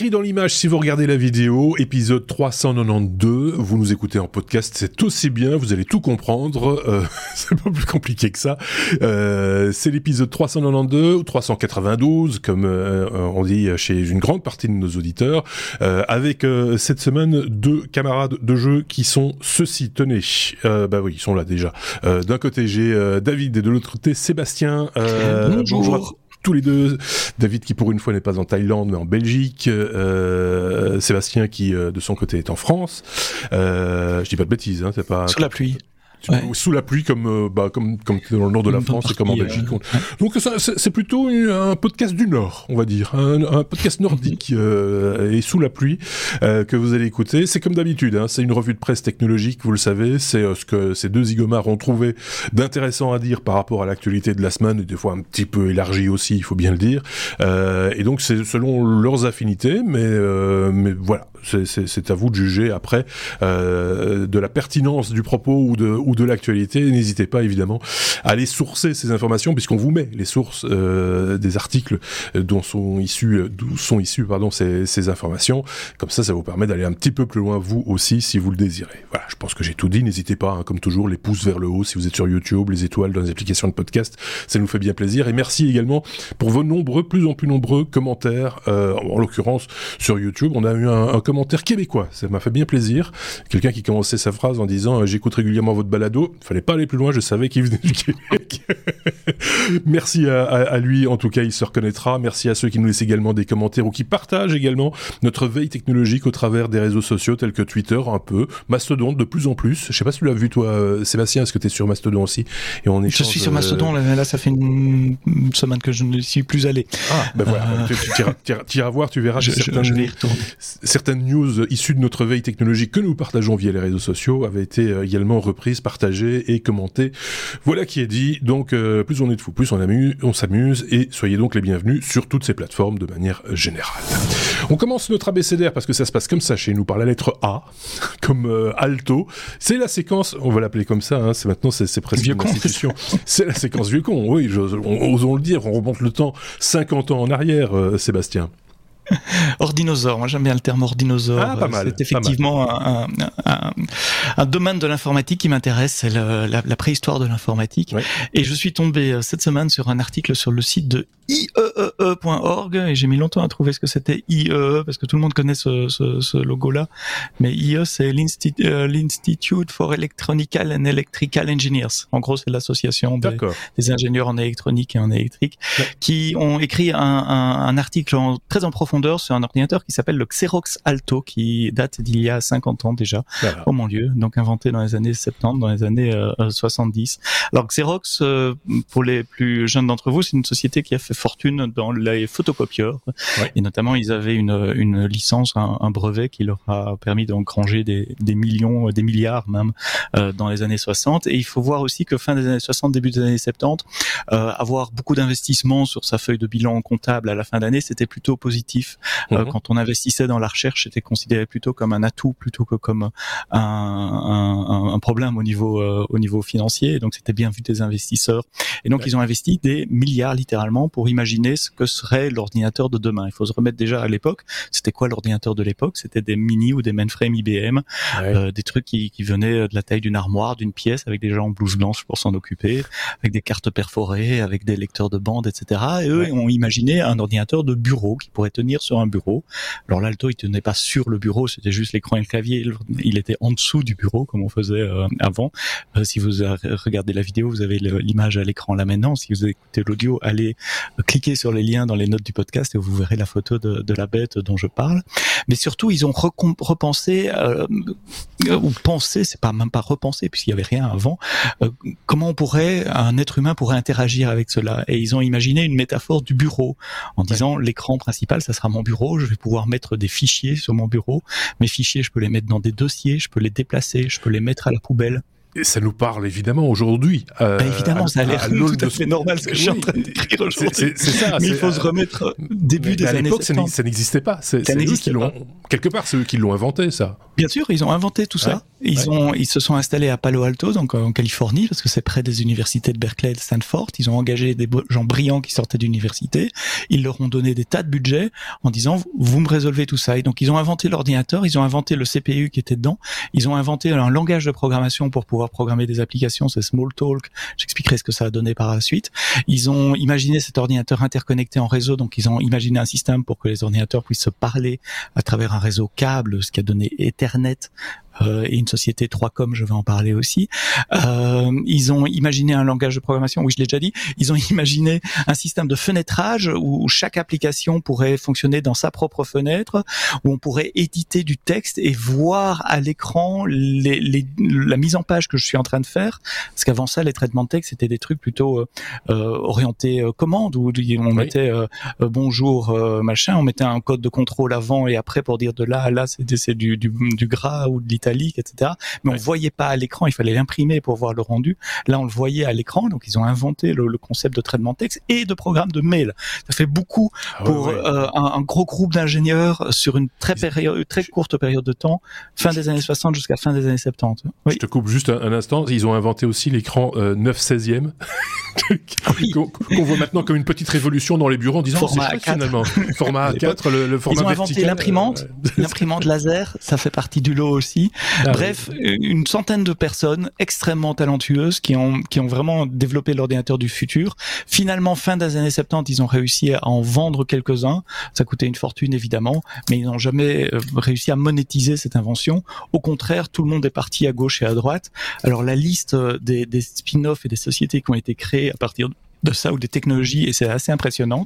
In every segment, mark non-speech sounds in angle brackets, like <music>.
écrit dans l'image si vous regardez la vidéo, épisode 392. Vous nous écoutez en podcast, c'est aussi bien, vous allez tout comprendre. Euh, <laughs> c'est pas plus compliqué que ça. Euh, c'est l'épisode 392 ou 392, comme euh, on dit chez une grande partie de nos auditeurs, euh, avec euh, cette semaine deux camarades de jeu qui sont ceux-ci. Tenez, bah oui, ils sont là déjà. D'un côté j'ai David et de l'autre côté Sébastien. bonjour. bonjour tous les deux. David qui pour une fois n'est pas en Thaïlande mais en Belgique. Euh, Sébastien qui euh, de son côté est en France. Euh, je dis pas de bêtises, hein, c'est pas. Sous la pluie sous la pluie comme euh, bah, comme comme dans le nord de la France et comme en Belgique. Euh, Donc c'est plutôt un podcast du nord, on va dire, un, podcast nordique <laughs> euh, et sous la pluie que vous allez écouter. C'est comme d'habitude, hein, c'est une revue de presse technologique, vous le savez, c'est ce que ces deux zigomars ont trouvé d'intéressant à dire par rapport à l'actualité de la semaine, et des fois un petit peu élargi aussi, il faut bien le dire. et donc c'est selon leurs affinités, mais mais voilà, c'est à vous de juger après de la pertinence du propos ou de ou de l'actualité, n'hésitez pas évidemment à aller sourcer ces informations puisqu'on vous met les sources euh, des articles dont sont issus d'où sont issus pardon ces, ces, informations. Comme ça, ça vous permet d'aller un petit peu plus loin vous aussi si vous le désirez. Voilà, je pense que j'ai tout dit. N'hésitez pas, hein, comme toujours, les pouces vers le haut si vous êtes sur YouTube, les étoiles dans les applications de podcast, ça nous fait bien plaisir. Et merci également pour vos nombreux, plus en plus nombreux commentaires. Euh, en l'occurrence sur YouTube, on a eu un, un commentaire québécois. Ça m'a fait bien plaisir. Quelqu'un qui commençait sa phrase en disant "J'écoute régulièrement votre balado. Fallait pas aller plus loin, je savais qu'il venait du Québec. <laughs> Merci à, lui, en tout cas, il se reconnaîtra. Merci à ceux qui nous laissent également des commentaires ou qui partagent également notre veille technologique au travers des réseaux sociaux tels que Twitter, un peu, Mastodon de plus en plus. Je sais pas si tu l'as vu toi, euh, Sébastien, est-ce que tu es sur Mastodon aussi? Et on Je suis sur Mastodon, euh, là, ça fait une semaine que je ne suis plus allé. Ah, ben voilà, euh, tu, iras voir, tu verras. certaines, certaines news issues de notre veille technologique que nous partageons via les réseaux sociaux avaient été également reprises par partager et commenter. Voilà qui est dit. Donc, euh, plus on est de fous, plus on, amuse, on s'amuse et soyez donc les bienvenus sur toutes ces plateformes de manière générale. On commence notre abécédaire parce que ça se passe comme ça chez nous par la lettre A, <laughs> comme euh, alto. C'est la séquence, on va l'appeler comme ça. Hein, c'est maintenant c'est presque une institution. C'est la séquence vieux con. Oui, osons le dire. On remonte le temps 50 ans en arrière, euh, Sébastien. <laughs> ordinosaure, moi j'aime bien le terme ordinosaure. Ah, c'est effectivement un, un, un, domaine de l'informatique qui m'intéresse, c'est la, la, préhistoire de l'informatique. Et je suis tombé euh, cette semaine sur un article sur le site de IEEE.org et j'ai mis longtemps à trouver ce que c'était IEE e, parce que tout le monde connaît ce, ce, ce logo-là. Mais IEE, c'est euh, l'Institute for Electronical and Electrical Engineers. En gros, c'est l'association des, des, ingénieurs en électronique et en électrique qui ont écrit un, un article en, très en profondeur c'est un ordinateur qui s'appelle le Xerox Alto, qui date d'il y a 50 ans déjà. Oh mon dieu, donc inventé dans les années 70, dans les années 70. Euh, Alors Xerox, euh, pour les plus jeunes d'entre vous, c'est une société qui a fait fortune dans les photocopieurs. Et notamment, ils avaient une, une licence, un, brevet qui leur a permis d'engranger des, des millions, des milliards même, euh, dans les années 60. Et il faut voir aussi que fin des années 60, début des années 70, avoir beaucoup d'investissements sur sa feuille de bilan comptable à la fin d'année, c'était plutôt positif euh, mhm. quand on investissait dans la recherche, c'était considéré plutôt comme un atout plutôt que comme un, un, un problème au niveau euh, au niveau financier. donc c'était bien vu des investisseurs. Et donc ils ont investi des milliards littéralement pour imaginer ce que serait l'ordinateur de demain. Il faut se remettre déjà à l'époque. C'était quoi l'ordinateur de l'époque? C'était des mini ou des mainframe IBM, euh, des trucs qui, qui venaient de la taille d'une armoire, d'une pièce, avec des gens en blouse blanche pour s'en occuper, avec des cartes perforées, avec des lecteurs de bande, etc. Et eux ont imaginé un ordinateur de bureau qui pourrait tenir sur un bureau. Alors l'Alto, il tenait pas sur le bureau, c'était juste l'écran et le clavier. Il était en dessous du bureau, comme on faisait euh, avant. Euh, si vous regardez la vidéo, vous avez l'image à l'écran là maintenant. Si vous écoutez l'audio, allez euh, cliquer sur les liens dans les notes du podcast et vous verrez la photo de, de la bête dont je parle. Mais surtout, ils ont repensé ou pensé, c'est pas même pas repensé puisqu'il y avait rien avant. comment on pourrait, un être humain pourrait interagir avec cela Et ils ont imaginé une métaphore du bureau en disant l'écran principal, ça sera mon bureau, je vais pouvoir mettre des fichiers sur mon bureau. Mes fichiers, je peux les mettre dans des dossiers, je peux les déplacer, je peux les mettre à la poubelle. Et ça nous parle évidemment aujourd'hui. Euh, bah, évidemment, ça a l'air tout à fait normal ce que je suis en train d'écrire aujourd'hui. C'est ça. Mais il faut se remettre début des années 70. ça n'existait pas. C'est eux qui l'ont quelque part, c'est eux qui l'ont inventé, ça. Bien sûr, ils ont inventé tout ça. Ils ont, ils se sont installés à Palo Alto, donc en Californie, parce que c'est près des universités de Berkeley et de Stanford. Ils ont engagé des gens brillants qui sortaient d'université. Ils leur ont donné des tas de budgets en disant vous me résolvez tout ça. Et donc ils ont inventé l'ordinateur, ils ont inventé le CPU qui était dedans, ils ont inventé un langage de programmation pour pouvoir programmer des applications, c'est Smalltalk. J'expliquerai ce que ça a donné par la suite. Ils ont imaginé cet ordinateur interconnecté en réseau, donc ils ont imaginé un système pour que les ordinateurs puissent se parler à travers un réseau câble, ce qui a donné Ethernet et une société 3Com, je vais en parler aussi. Euh, ils ont imaginé un langage de programmation, oui je l'ai déjà dit, ils ont <laughs> imaginé un système de fenêtrage où chaque application pourrait fonctionner dans sa propre fenêtre, où on pourrait éditer du texte et voir à l'écran les, les, la mise en page que je suis en train de faire. Parce qu'avant ça, les traitements de texte, c'était des trucs plutôt euh, euh orientés euh, commande, où on mettait bonjour machin, on mettait un code de contrôle avant et après pour dire de là à là, c'est du, du, du gras ou de l'italique etc. Mais on voyait pas à l'écran, il fallait l'imprimer pour voir le rendu. Là, on le voyait à l'écran, donc ils ont inventé le, concept de traitement de texte et de programme de mail. Ça fait beaucoup ah pour euh, un, gros groupe d'ingénieurs sur une très période, très courte période de temps, fin des années 60 jusqu'à fin des années 70. Je te coupe juste un, instant. Ils ont inventé aussi l'écran 9 16e <laughs> qu'on voit maintenant comme une petite révolution dans les bureaux en disant format A4 finalement. format <laughs> A4, le, le format Ils ont inventé l'imprimante, l'imprimante laser, ça fait partie du lot aussi. Ah Bref, une centaine de personnes extrêmement talentueuses qui ont qui ont vraiment développé l'ordinateur du futur. Finalement, fin des années 70, ils ont réussi à en vendre quelques-uns. Ça coûtait une fortune évidemment, mais ils n'ont jamais euh, réussi à monétiser cette invention. Au contraire, tout le monde est parti à gauche et à droite. Alors la liste euh, des, des spin-offs et des sociétés qui ont été créées à partir de de ça ou des technologies et c'est assez impressionnant.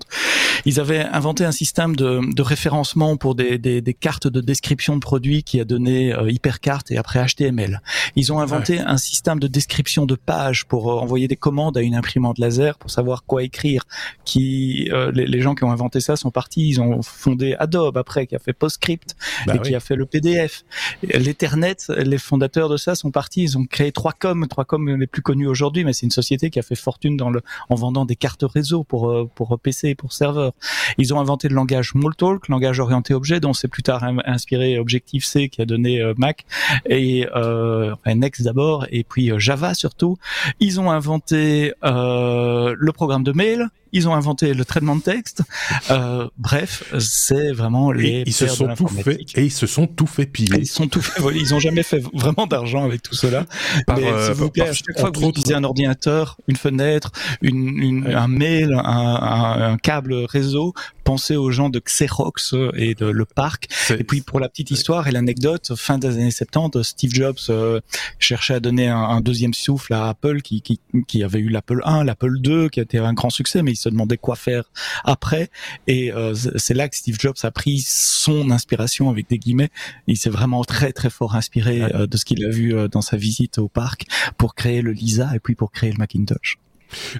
Ils avaient inventé un système de, de référencement pour des, des, des, cartes de description de produits qui a donné euh, Hypercarte et après HTML. Ils ont inventé un système de description de pages pour euh, envoyer des commandes à une imprimante laser pour savoir quoi écrire. Qui euh, les, les, gens qui ont inventé ça sont partis. Ils ont fondé Adobe après qui a fait PostScript bah et qui a fait le PDF. L'Ethernet, les fondateurs de ça sont partis. Ils ont créé 3Com, 3Com les plus connus aujourd'hui, mais c'est une société qui a fait fortune dans le en vendant des cartes réseau pour euh, pour PC et pour serveur. Ils ont inventé le langage Smalltalk, langage orienté objet, dont c'est plus tard inspiré Objective C qui a donné euh, Mac et euh, Next d'abord et puis Java surtout. Ils ont inventé le programme de mail ils ont inventé le traitement de texte. Euh, bref, c'est vraiment les. ils se sont tout fait et ils se sont tout fait piller. Ils sont tout fait. ils ont jamais fait vraiment d'argent avec tout cela. <laughs> Par, Mais euh, vous plaît, à chaque fois que vous utilisez un ordinateur, une fenêtre, une, une un mail, un, un, un, câble réseau, pensez aux gens de Xerox et de le parc. Et puis pour la petite histoire et l'anecdote, fin des années 70, Steve Jobs euh, cherchait à donner un, un, deuxième souffle à Apple qui, qui, qui avait eu l'Apple 1, l'Apple 2 qui a été un grand succès, mais il se demandait quoi faire après. Et euh, c'est là que Steve Jobs a pris son inspiration avec des guillemets. Il s'est vraiment très très fort inspiré euh, de ce qu'il a vu euh, dans sa visite au parc pour créer le Lisa et puis pour créer le Macintosh.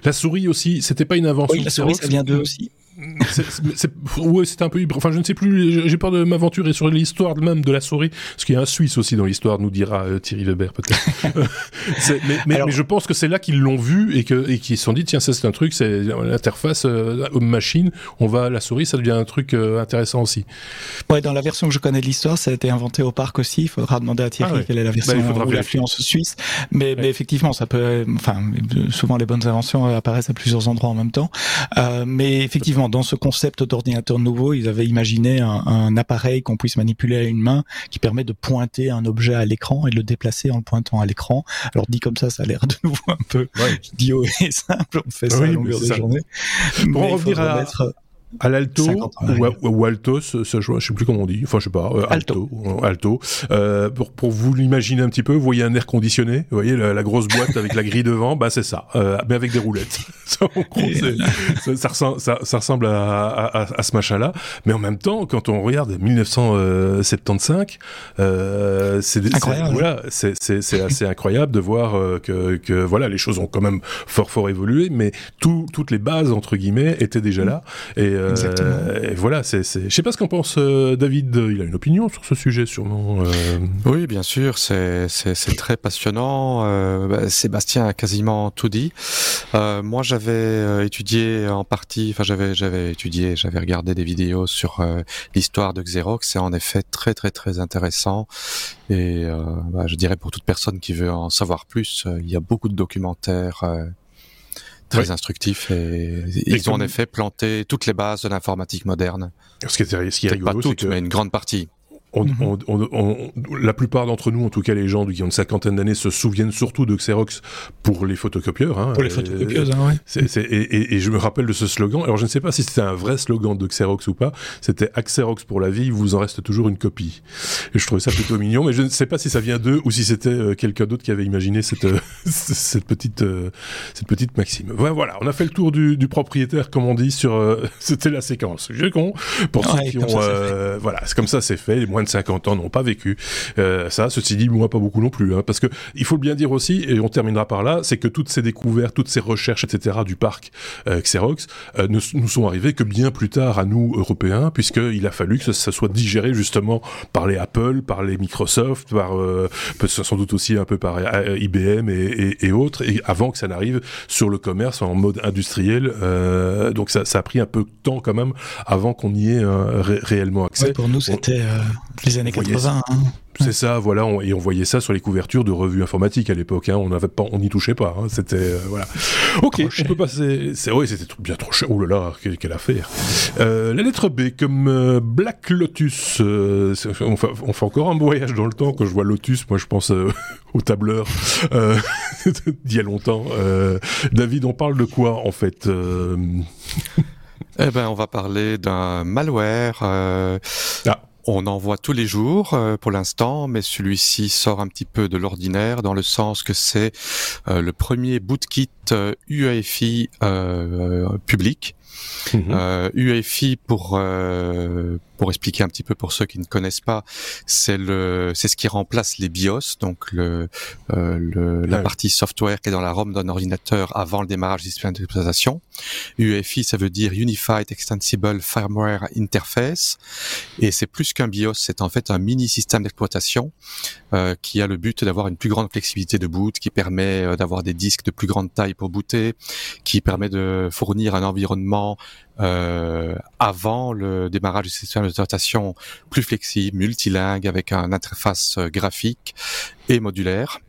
La souris aussi, c'était pas une invention. Oui, la souris, ça vient d'eux aussi c'est, ouais, c'est un peu Enfin, je ne sais plus. J'ai peur de m'aventurer sur l'histoire même de la souris, parce qu'il y a un Suisse aussi dans l'histoire, nous dira euh, Thierry Weber peut-être. <laughs> mais, mais, mais, je pense que c'est là qu'ils l'ont vu et que et qu'ils se sont dit tiens ça c'est un truc, c'est l'interface euh, homme-machine. On va la souris, ça devient un truc euh, intéressant aussi. Ouais, dans la version que je connais de l'histoire, ça a été inventé au parc aussi. Il faudra demander à Thierry ah quelle est la version bah, ou l'influence suisse. Mais, mais effectivement, ça peut. Enfin, souvent les bonnes inventions apparaissent à plusieurs endroits en même temps. mais effectivement dans ce concept d'ordinateur nouveau, ils avaient imaginé un, appareil qu'on puisse manipuler à une main qui permet de pointer un objet à l'écran et de le déplacer en le pointant à l'écran. Alors dit comme ça, ça a l'air de nouveau un peu idiot <laughs> et simple. On fait ça à longueur de journée. Pour en revenir à, à l'alto ou, altos, ça, je, sais plus comment on dit. Enfin, je sais pas. Euh, alto. Alto. Euh, pour, pour vous l'imaginer un petit peu, vous voyez un air conditionné, vous voyez la, grosse boîte avec la grille devant, bah c'est ça, euh, mais avec des roulettes. <laughs> ça, ça, ressemble, ça, ressemble à, à, à ce machin-là. Mais en même temps, quand on regarde 1975, euh, c'est voilà, c'est assez incroyable de voir euh, que, que voilà, les choses ont quand même fort fort évolué, mais tout, toutes les bases entre guillemets étaient déjà là et et voilà, c'est, je sais pas ce qu'en pense David. Il a une opinion sur ce sujet, sûrement. Oui, bien sûr, c'est, c'est, très passionnant. Bah, Sébastien a quasiment tout dit. moi, j'avais étudié en partie, enfin, j'avais, j'avais étudié, j'avais regardé des vidéos sur l'histoire de Xerox. C'est en effet très, très, très intéressant. Et bah, je dirais pour toute personne qui veut en savoir plus, il y a beaucoup de documentaires très instructif et ils ont en effet planté toutes les bases de l'informatique moderne. Ce qui est, ce qui est rigolo, pas toutes, mais une grande partie. Mhm. on, la plupart d'entre nous, en tout cas les gens qui ont une cinquantaine d'années, se souviennent surtout de Xerox pour les photocopieurs. Hein, pour les photocopieuses, hein, ouais. et, je me rappelle de ce slogan. Alors je ne sais pas si c'était un vrai slogan de Xerox ou pas. C'était Xerox pour la vie, il vous en reste toujours une copie. Et je trouvais ça plutôt mignon, mais je ne sais pas si ça vient d'eux ou si c'était euh, quelqu'un d'autre qui avait imaginé cette, euh, <laughs> cette, petite, euh, cette petite maxime. Voilà, on a fait le tour du, propriétaire, comme on dit, sur... <laughs> c'était la séquence. J'ai con. Pour ceux qui ont... voilà, c'est comme ça c'est fait. Les moins 50 ans n'ont pas vécu euh, ça. Ceci dit, moi pas beaucoup non plus, hein, parce que il faut bien dire aussi, et on terminera par là, c'est que toutes ces découvertes, toutes ces recherches, etc. du parc euh, Xerox euh, ne nous sont arrivées que bien plus tard à nous Européens, puisqu'il a fallu que ça, soit digéré justement par les Apple, par les Microsoft, par sans doute aussi un peu par IBM et, autres, et avant que ça n'arrive sur le commerce en mode industriel. donc ça, ça, a pris un peu de temps quand même avant qu'on y ait réellement accès. pour nous, c'était les années 80. Hein. C'est ça, voilà, et on voyait ça sur les couvertures de revues informatiques à l'époque. Hein, on n'avait pas, on n'y touchait pas. Hein, c'était euh, voilà. Ok, on peut passer. C'est vrai, c'était bien trop cher. Oh là là, quelle, affaire. Euh, la lettre B comme euh, Black Lotus. on fait, encore un voyage dans le temps. Quand je vois Lotus, moi je pense <laughs> au tableur <laughs> d'il y a longtemps. David, on parle de quoi en fait Eh ben, on va parler d'un malware. Ah. On en voit tous les jours euh, pour l'instant, mais celui-ci sort un petit peu de l'ordinaire dans le sens que c'est euh, le premier bootkit UEFI euh, public Mmh. UEFI pour pour expliquer un petit peu pour ceux qui ne connaissent pas, c'est le c'est ce qui remplace les BIOS, donc le, euh, le la ah partie software qui est dans la ROM d'un ordinateur avant le démarrage du système d'exploitation. UEFI, ça veut dire Unified Extensible Firmware Interface, et c'est plus qu'un BIOS, c'est en fait un mini système d'exploitation euh, qui a le but d'avoir une plus grande flexibilité de boot, qui permet euh, d'avoir des disques de plus grande taille pour booter, qui permet de fournir un environnement euh, avant le démarrage du système d'exploitation plus flexible, multilingue, avec un interface euh, graphique et modulaire.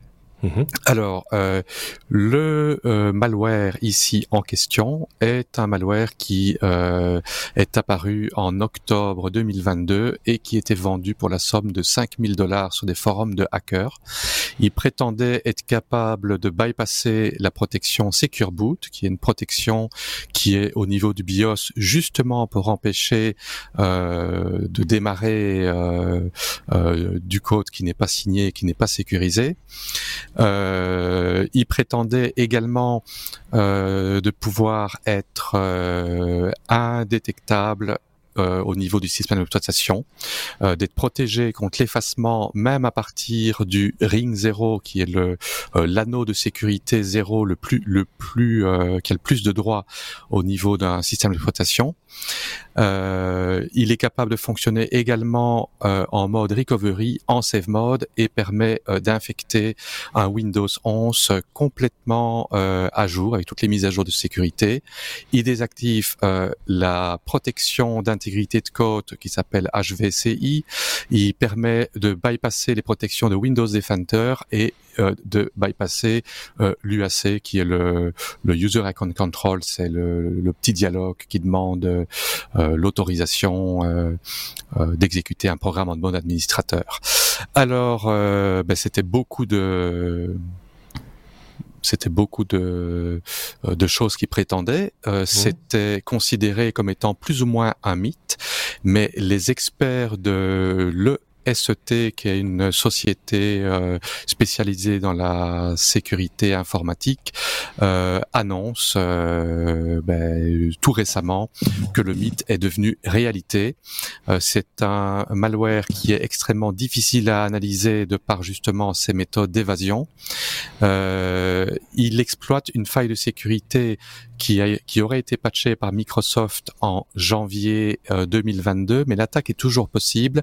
Mhm. Alors, euh, le euh, malware ici en question est un malware qui euh, est apparu en octobre 2022 et qui était vendu pour la somme de 5000 dollars sur des forums de hackers. Il prétendait être capable de bypasser la protection Secure Boot, qui est une protection qui est au niveau du BIOS justement pour empêcher de démarrer du code qui n'est pas signé, qui n'est pas sécurisé. Euh, il prétendait également euh, de pouvoir être euh, indétectable euh, au niveau du système d'exploitation, euh, d'être protégé contre l'effacement même à partir du ring 0 qui est le euh, l'anneau de sécurité 0 le plus le plus qui a le plus de droits au niveau d'un système d'exploitation. il est capable de fonctionner également en mode recovery, en save mode et permet d'infecter un Windows 11 complètement à jour avec toutes les mises à jour de sécurité. Il désactive la protection de code qui s'appelle HVCI. Il permet de bypasser les protections de Windows Defender et euh, de bypasser euh, l'UAC qui est le, User Account Control, c'est le, petit dialogue qui demande euh, l'autorisation d'exécuter un programme en mode administrateur. Alors, ben, c'était beaucoup de c'était beaucoup de, euh, de choses qui prétendaient. Euh, mmh. C'était considéré comme étant plus ou moins un mythe, mais les experts de le SET, qui est une société euh, spécialisée dans la sécurité informatique, euh, annonce euh, ben, tout récemment que le mythe est devenu réalité. C'est un malware qui est extrêmement difficile à analyser de par justement ses méthodes d'évasion. il exploite une faille de sécurité qui, qui aurait été patché par Microsoft en janvier 2022, mais l'attaque est toujours possible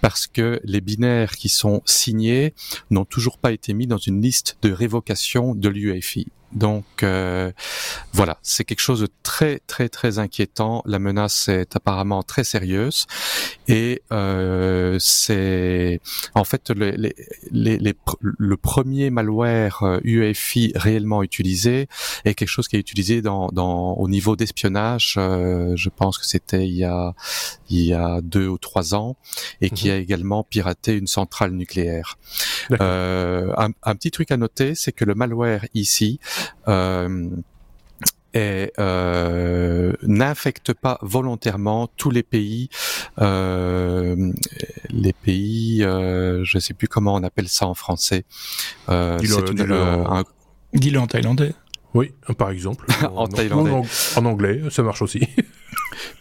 parce que les binaires qui sont signés n'ont toujours pas été mis dans une liste de révocation de l'UEFI. Donc euh, voilà, c'est quelque chose de très très très inquiétant. La menace est apparemment très sérieuse et euh, c'est en fait les, les, les, le premier malware UEFI euh, réellement utilisé est quelque chose qui est utilisé dans, dans au niveau d'espionnage. Euh, je pense que c'était il y a il y a deux ou trois ans et qui mhm. a également piraté une centrale nucléaire. Euh, un, un, petit truc à noter, c'est que le malware ici euh, euh, n'infecte pas volontairement tous les pays, euh, les pays, euh, je sais plus comment on appelle ça en français. Euh, Dis-le en thaïlandais. Oui, par exemple. <laughs> en, thaïlandais. en, anglais, ça marche aussi.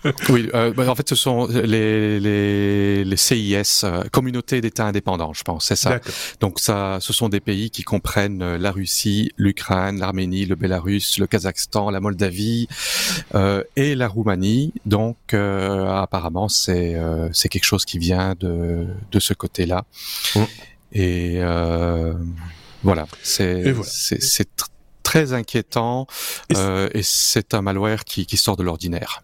<laughs> oui, euh, bah, en fait, ce sont les, les, les CIS, euh, communautés d'États indépendants, je pense, c'est ça. Donc ça, ce sont des pays qui comprennent euh, la Russie, l'Ukraine, l'Arménie, le Bélarus, le Kazakhstan, la Moldavie euh, et la Roumanie. Donc euh, apparemment, c'est c'est quelque chose qui vient de de ce côté-là. Mmh. Et voilà, c'est c'est très inquiétant et c'est un malware qui, qui sort de l'ordinaire.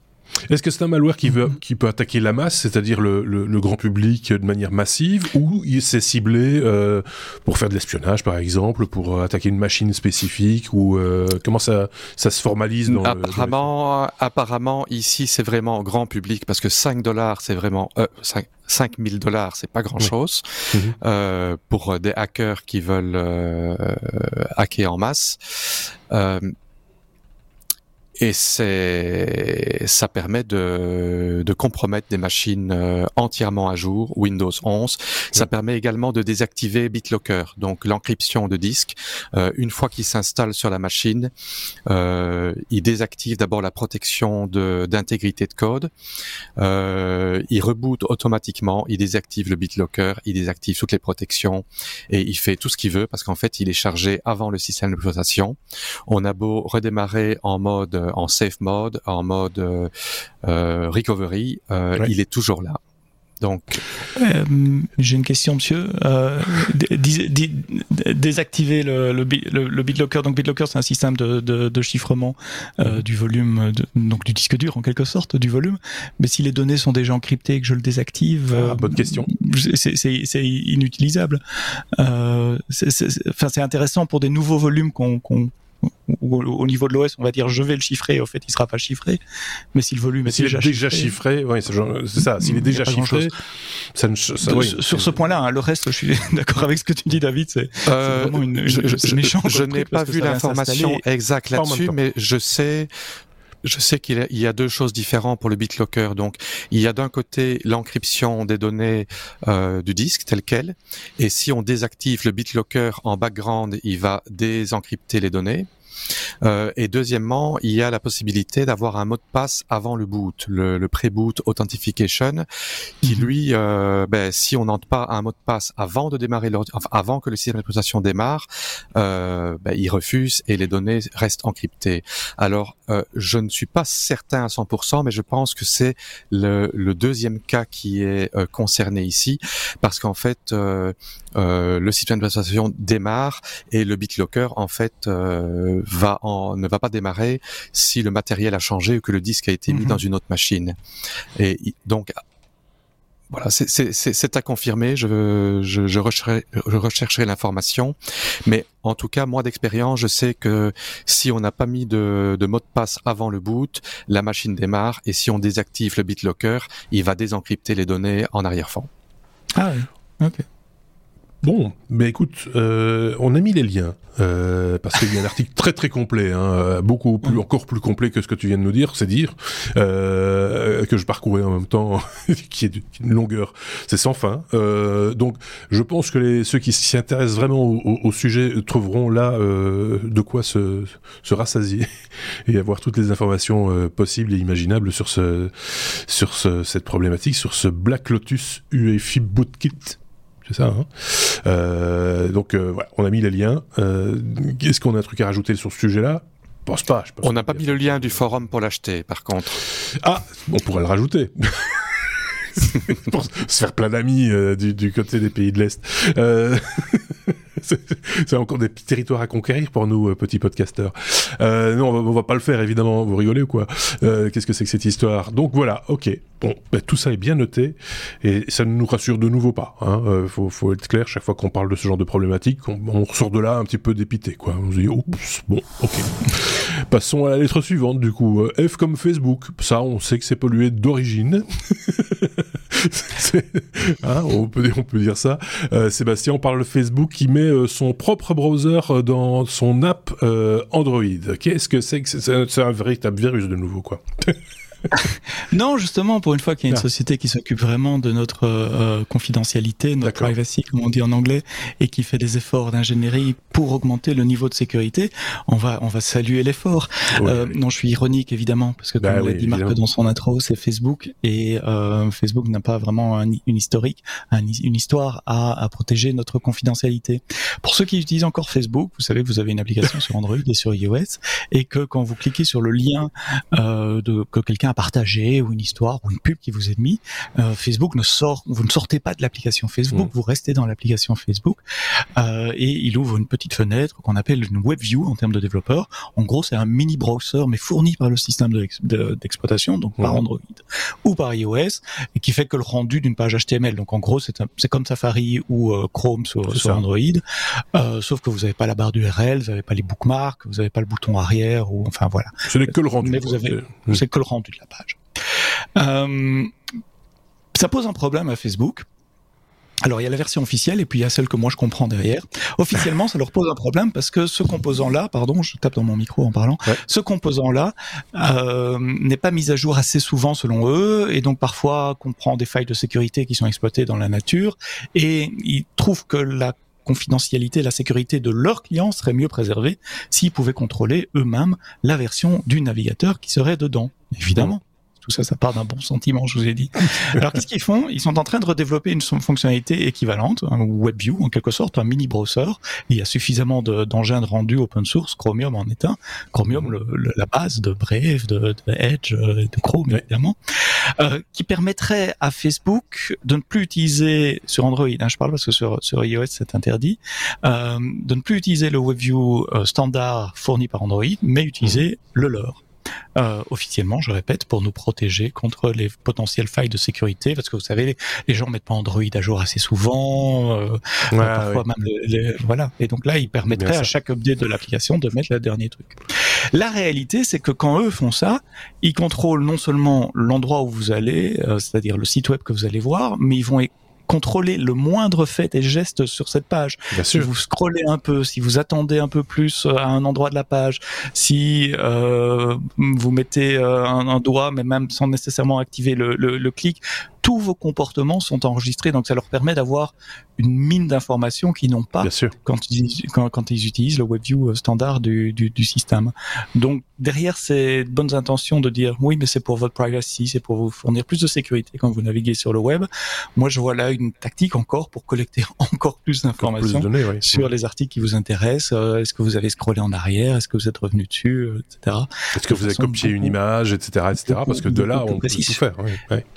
Est-ce que c'est un malware qui, veut, qui peut attaquer la masse, c'est-à-dire le, le, le, grand public de manière massive, ou il s'est ciblé euh, pour faire de l'espionnage, par exemple, pour attaquer une machine spécifique, ou euh, comment ça, ça se formalise dans apparemment, le, apparemment, ici, c'est vraiment grand public, parce que 5 dollars, c'est vraiment... Euh, 5, 5000 dollars, c'est pas grand-chose mhm. euh, pour des hackers qui veulent euh, hacker en masse. Euh, et c'est ça permet de, de compromettre des machines euh, entièrement à jour Windows 11 ça permet également de désactiver BitLocker donc l'encryption de disque. Euh, une fois qu'il s'installe sur la machine euh, il désactive d'abord la protection de d'intégrité de code. Euh, il reboot automatiquement il désactive le BitLocker il désactive toutes les protections et il fait tout ce qu'il veut parce qu'en fait il est chargé avant le système d'exploitation on a beau redémarrer en mode en safe mode, en mode euh, euh, recovery, euh, il est toujours là. Donc, j'ai une question, monsieur. désactiver le, le, le, BitLocker. Donc, BitLocker, c'est un système de, de, chiffrement du volume, donc du disque dur en quelque sorte, du volume. Mais si les données sont déjà encryptées et que je le désactive, ah, bonne question. C'est inutilisable. Enfin, c'est intéressant pour des nouveaux volumes qu'on au, niveau de l'OS, on va dire je vais le chiffrer, au fait il sera pas chiffré, mais si le volume est, déjà, déjà, chiffré, oui, c'est ça, s'il est déjà chiffré, ça ne, ça, oui, sur ce point-là, hein, le reste, je suis <laughs> d'accord avec ce que tu dis, David, c'est euh, vraiment une, je, je n'ai pas vu l'information exacte là-dessus, mais je sais, je sais qu'il y a deux choses différentes pour le BitLocker. Donc, il y a d'un côté l'encryption des données euh, du disque tel quel, et si on désactive le BitLocker en background, il va désencrypter les données. Euh, et deuxièmement, il y a la possibilité d'avoir un mot de passe avant le boot, le, le pre-boot authentification, qui mhm. lui, euh, ben, si on n'entre pas un mot de passe avant de démarrer enfin, avant que le système d'exploitation démarre, euh, ben, il refuse et les données restent encryptées. Alors, euh, je ne suis pas certain à 100%, mais je pense que c'est le, le, deuxième cas qui est euh, concerné ici, parce qu'en fait, euh, le système d'exploitation démarre et le BitLocker en fait va en, ne va pas démarrer si le matériel a changé ou que le disque a été mis mhm. dans une autre machine. Et donc voilà, c'est à confirmer. Je, je, je rechercherai, je rechercherai l'information, mais en tout cas, moi d'expérience, je sais que si on n'a pas mis de, de, mot de passe avant le boot, la machine démarre et si on désactive le BitLocker, il va désencrypter les données en arrière-fond. Ah oui, ok. Bon, mais écoute, euh, on a mis les liens euh, parce qu'il y a un article très très complet, hein, euh, beaucoup plus encore plus complet que ce que tu viens de nous dire, c'est dire euh, que je parcourais en même temps, <laughs> qui est d'une longueur, c'est sans fin. Euh, donc, je pense que les, ceux qui s'y intéressent vraiment au, au, sujet trouveront là euh, de quoi se, se rassasier <laughs> et avoir toutes les informations possibles et imaginables sur ce sur ce, cette problématique, sur ce Black Lotus UEFI Bootkit c'est ça. Hein euh, donc euh, voilà, on a mis les liens. Euh, Est-ce qu'on a un truc à rajouter sur ce sujet-là? Pense pas. on n'a pas mis le lien du forum pour l'acheter, par contre. Ah, on pourrait le rajouter. <laughs> pour se faire plein d'amis euh, du, côté des pays de l'Est. Euh... <laughs> <laughs> c'est encore des petits territoires à conquérir pour nous, euh, petits podcasteurs. Euh, non, on va, va, pas le faire, évidemment. Vous rigolez ou quoi? Euh, Qu'est-ce que c'est que cette histoire? Donc voilà, ok. Bon, ben, tout ça est bien noté et ça ne nous rassure de nouveau pas. Hein. Euh, faut, faut, être clair, chaque fois qu'on parle de ce genre de problématique, on, on ressort de là un petit peu dépité, quoi. On se dit, oups, bon, ok. Passons à la lettre suivante, du coup. F comme Facebook. Ça, on sait que c'est pollué d'origine. <laughs> <laughs> hein, on, peut, dire ça. Euh, Sébastien, on parle de Facebook qui met euh, son propre browser euh, dans son app Android. Qu'est-ce que c'est que c'est un véritable virus de nouveau, quoi. <laughs> <laughs> non, justement, pour une fois qu'il y a une ah. société qui s'occupe vraiment de notre euh, confidentialité, notre privacy, comme on dit en anglais, et qui fait des efforts d'ingénierie pour augmenter le niveau de sécurité, on va, on va saluer l'effort. Euh, non, je suis ironique évidemment, parce que comme bah l'a dit Marc dans son intro, c'est Facebook et euh, Facebook n'a pas vraiment une historique, une histoire à, à, protéger notre confidentialité. Pour ceux qui utilisent encore Facebook, vous savez que vous avez une application sur Android et sur iOS, et que quand vous cliquez sur le lien euh, de que quelqu'un à partager ou une histoire ou une pub qui vous est mis, euh, Facebook ne sort, vous ne sortez pas de l'application Facebook, mmh. vous restez dans l'application Facebook euh, et il ouvre une petite fenêtre qu'on appelle une web view en termes de développeur. En gros, c'est un mini browser mais fourni par le système d'exploitation, donc par mmh. Android ou par iOS, et qui fait que le rendu d'une page HTML. Donc en gros, c'est comme Safari ou euh, Chrome sur, sur Android, sauf que vous n'avez pas la barre d'URL, vous n'avez pas les bookmarks, vous n'avez pas le bouton arrière ou enfin voilà. Ce n'est que le rendu. Mais vous avez, c'est que le rendu la page. Euh, ça pose un problème à Facebook. Alors il y a la version officielle et puis il y a celle que moi je comprends derrière. Officiellement, ça leur pose un problème parce que ce composant-là, pardon, je tape dans mon micro en parlant, ce composant-là euh, n'est pas mis à jour assez souvent selon eux et donc parfois comprend des failles de sécurité qui sont exploitées dans la nature et ils trouvent que la confidentialité, la sécurité de leurs clients serait mieux préservée s'ils pouvaient contrôler eux-mêmes la version du navigateur qui serait dedans, évidemment ça, ça part d'un bon sentiment, je vous ai dit. Alors, qu'est-ce qu'ils font? Ils sont en train de redévelopper une fonctionnalité équivalente, un WebView en quelque sorte, un mini browser. Il y a suffisamment d'engins de, rendus open source, Chromium en est un. Chromium, la base de Brave, de, Edge, euh, de Chrome évidemment, euh, qui permettrait à Facebook de ne plus utiliser sur Android, hein, je parle parce que sur, iOS c'est interdit, euh, de ne plus utiliser le WebView standard fourni par Android, mais utiliser le leur euh, officiellement, je répète, pour nous protéger contre les potentielles failles de sécurité, parce que vous savez, les, gens mettent pas Android à jour assez souvent, euh, parfois même les, voilà. Et donc là, ils permettraient à chaque update de l'application de mettre le dernier truc. La réalité, c'est que quand eux font ça, ils contrôlent non seulement l'endroit où vous allez, euh, c'est-à-dire le site web que vous allez voir, mais ils vont contrôler le moindre fait et geste sur cette page. si vous scrollez un peu, si vous attendez un peu plus euh, à un endroit de la page, si euh, vous mettez euh, un, doigt, mais même sans nécessairement activer le, le, le clic, tous vos comportements sont enregistrés, donc ça leur permet d'avoir une mine d'informations qu'ils n'ont pas Quand, ils, quand, ils utilisent le WebView standard du, du, du, système. Donc derrière ces bonnes intentions de dire oui, mais c'est pour votre privacy, c'est pour vous fournir plus de sécurité quand vous naviguez sur le web. Moi, je vois là une tactique encore pour collecter <laughs> encore plus d'informations sur les articles qui vous intéressent. Euh, est-ce que vous avez scrollé en arrière Est-ce que vous êtes revenu dessus, euh, etc. Est-ce que vous avez copié une image, etc., etc. Parce que de là, on peut tout faire.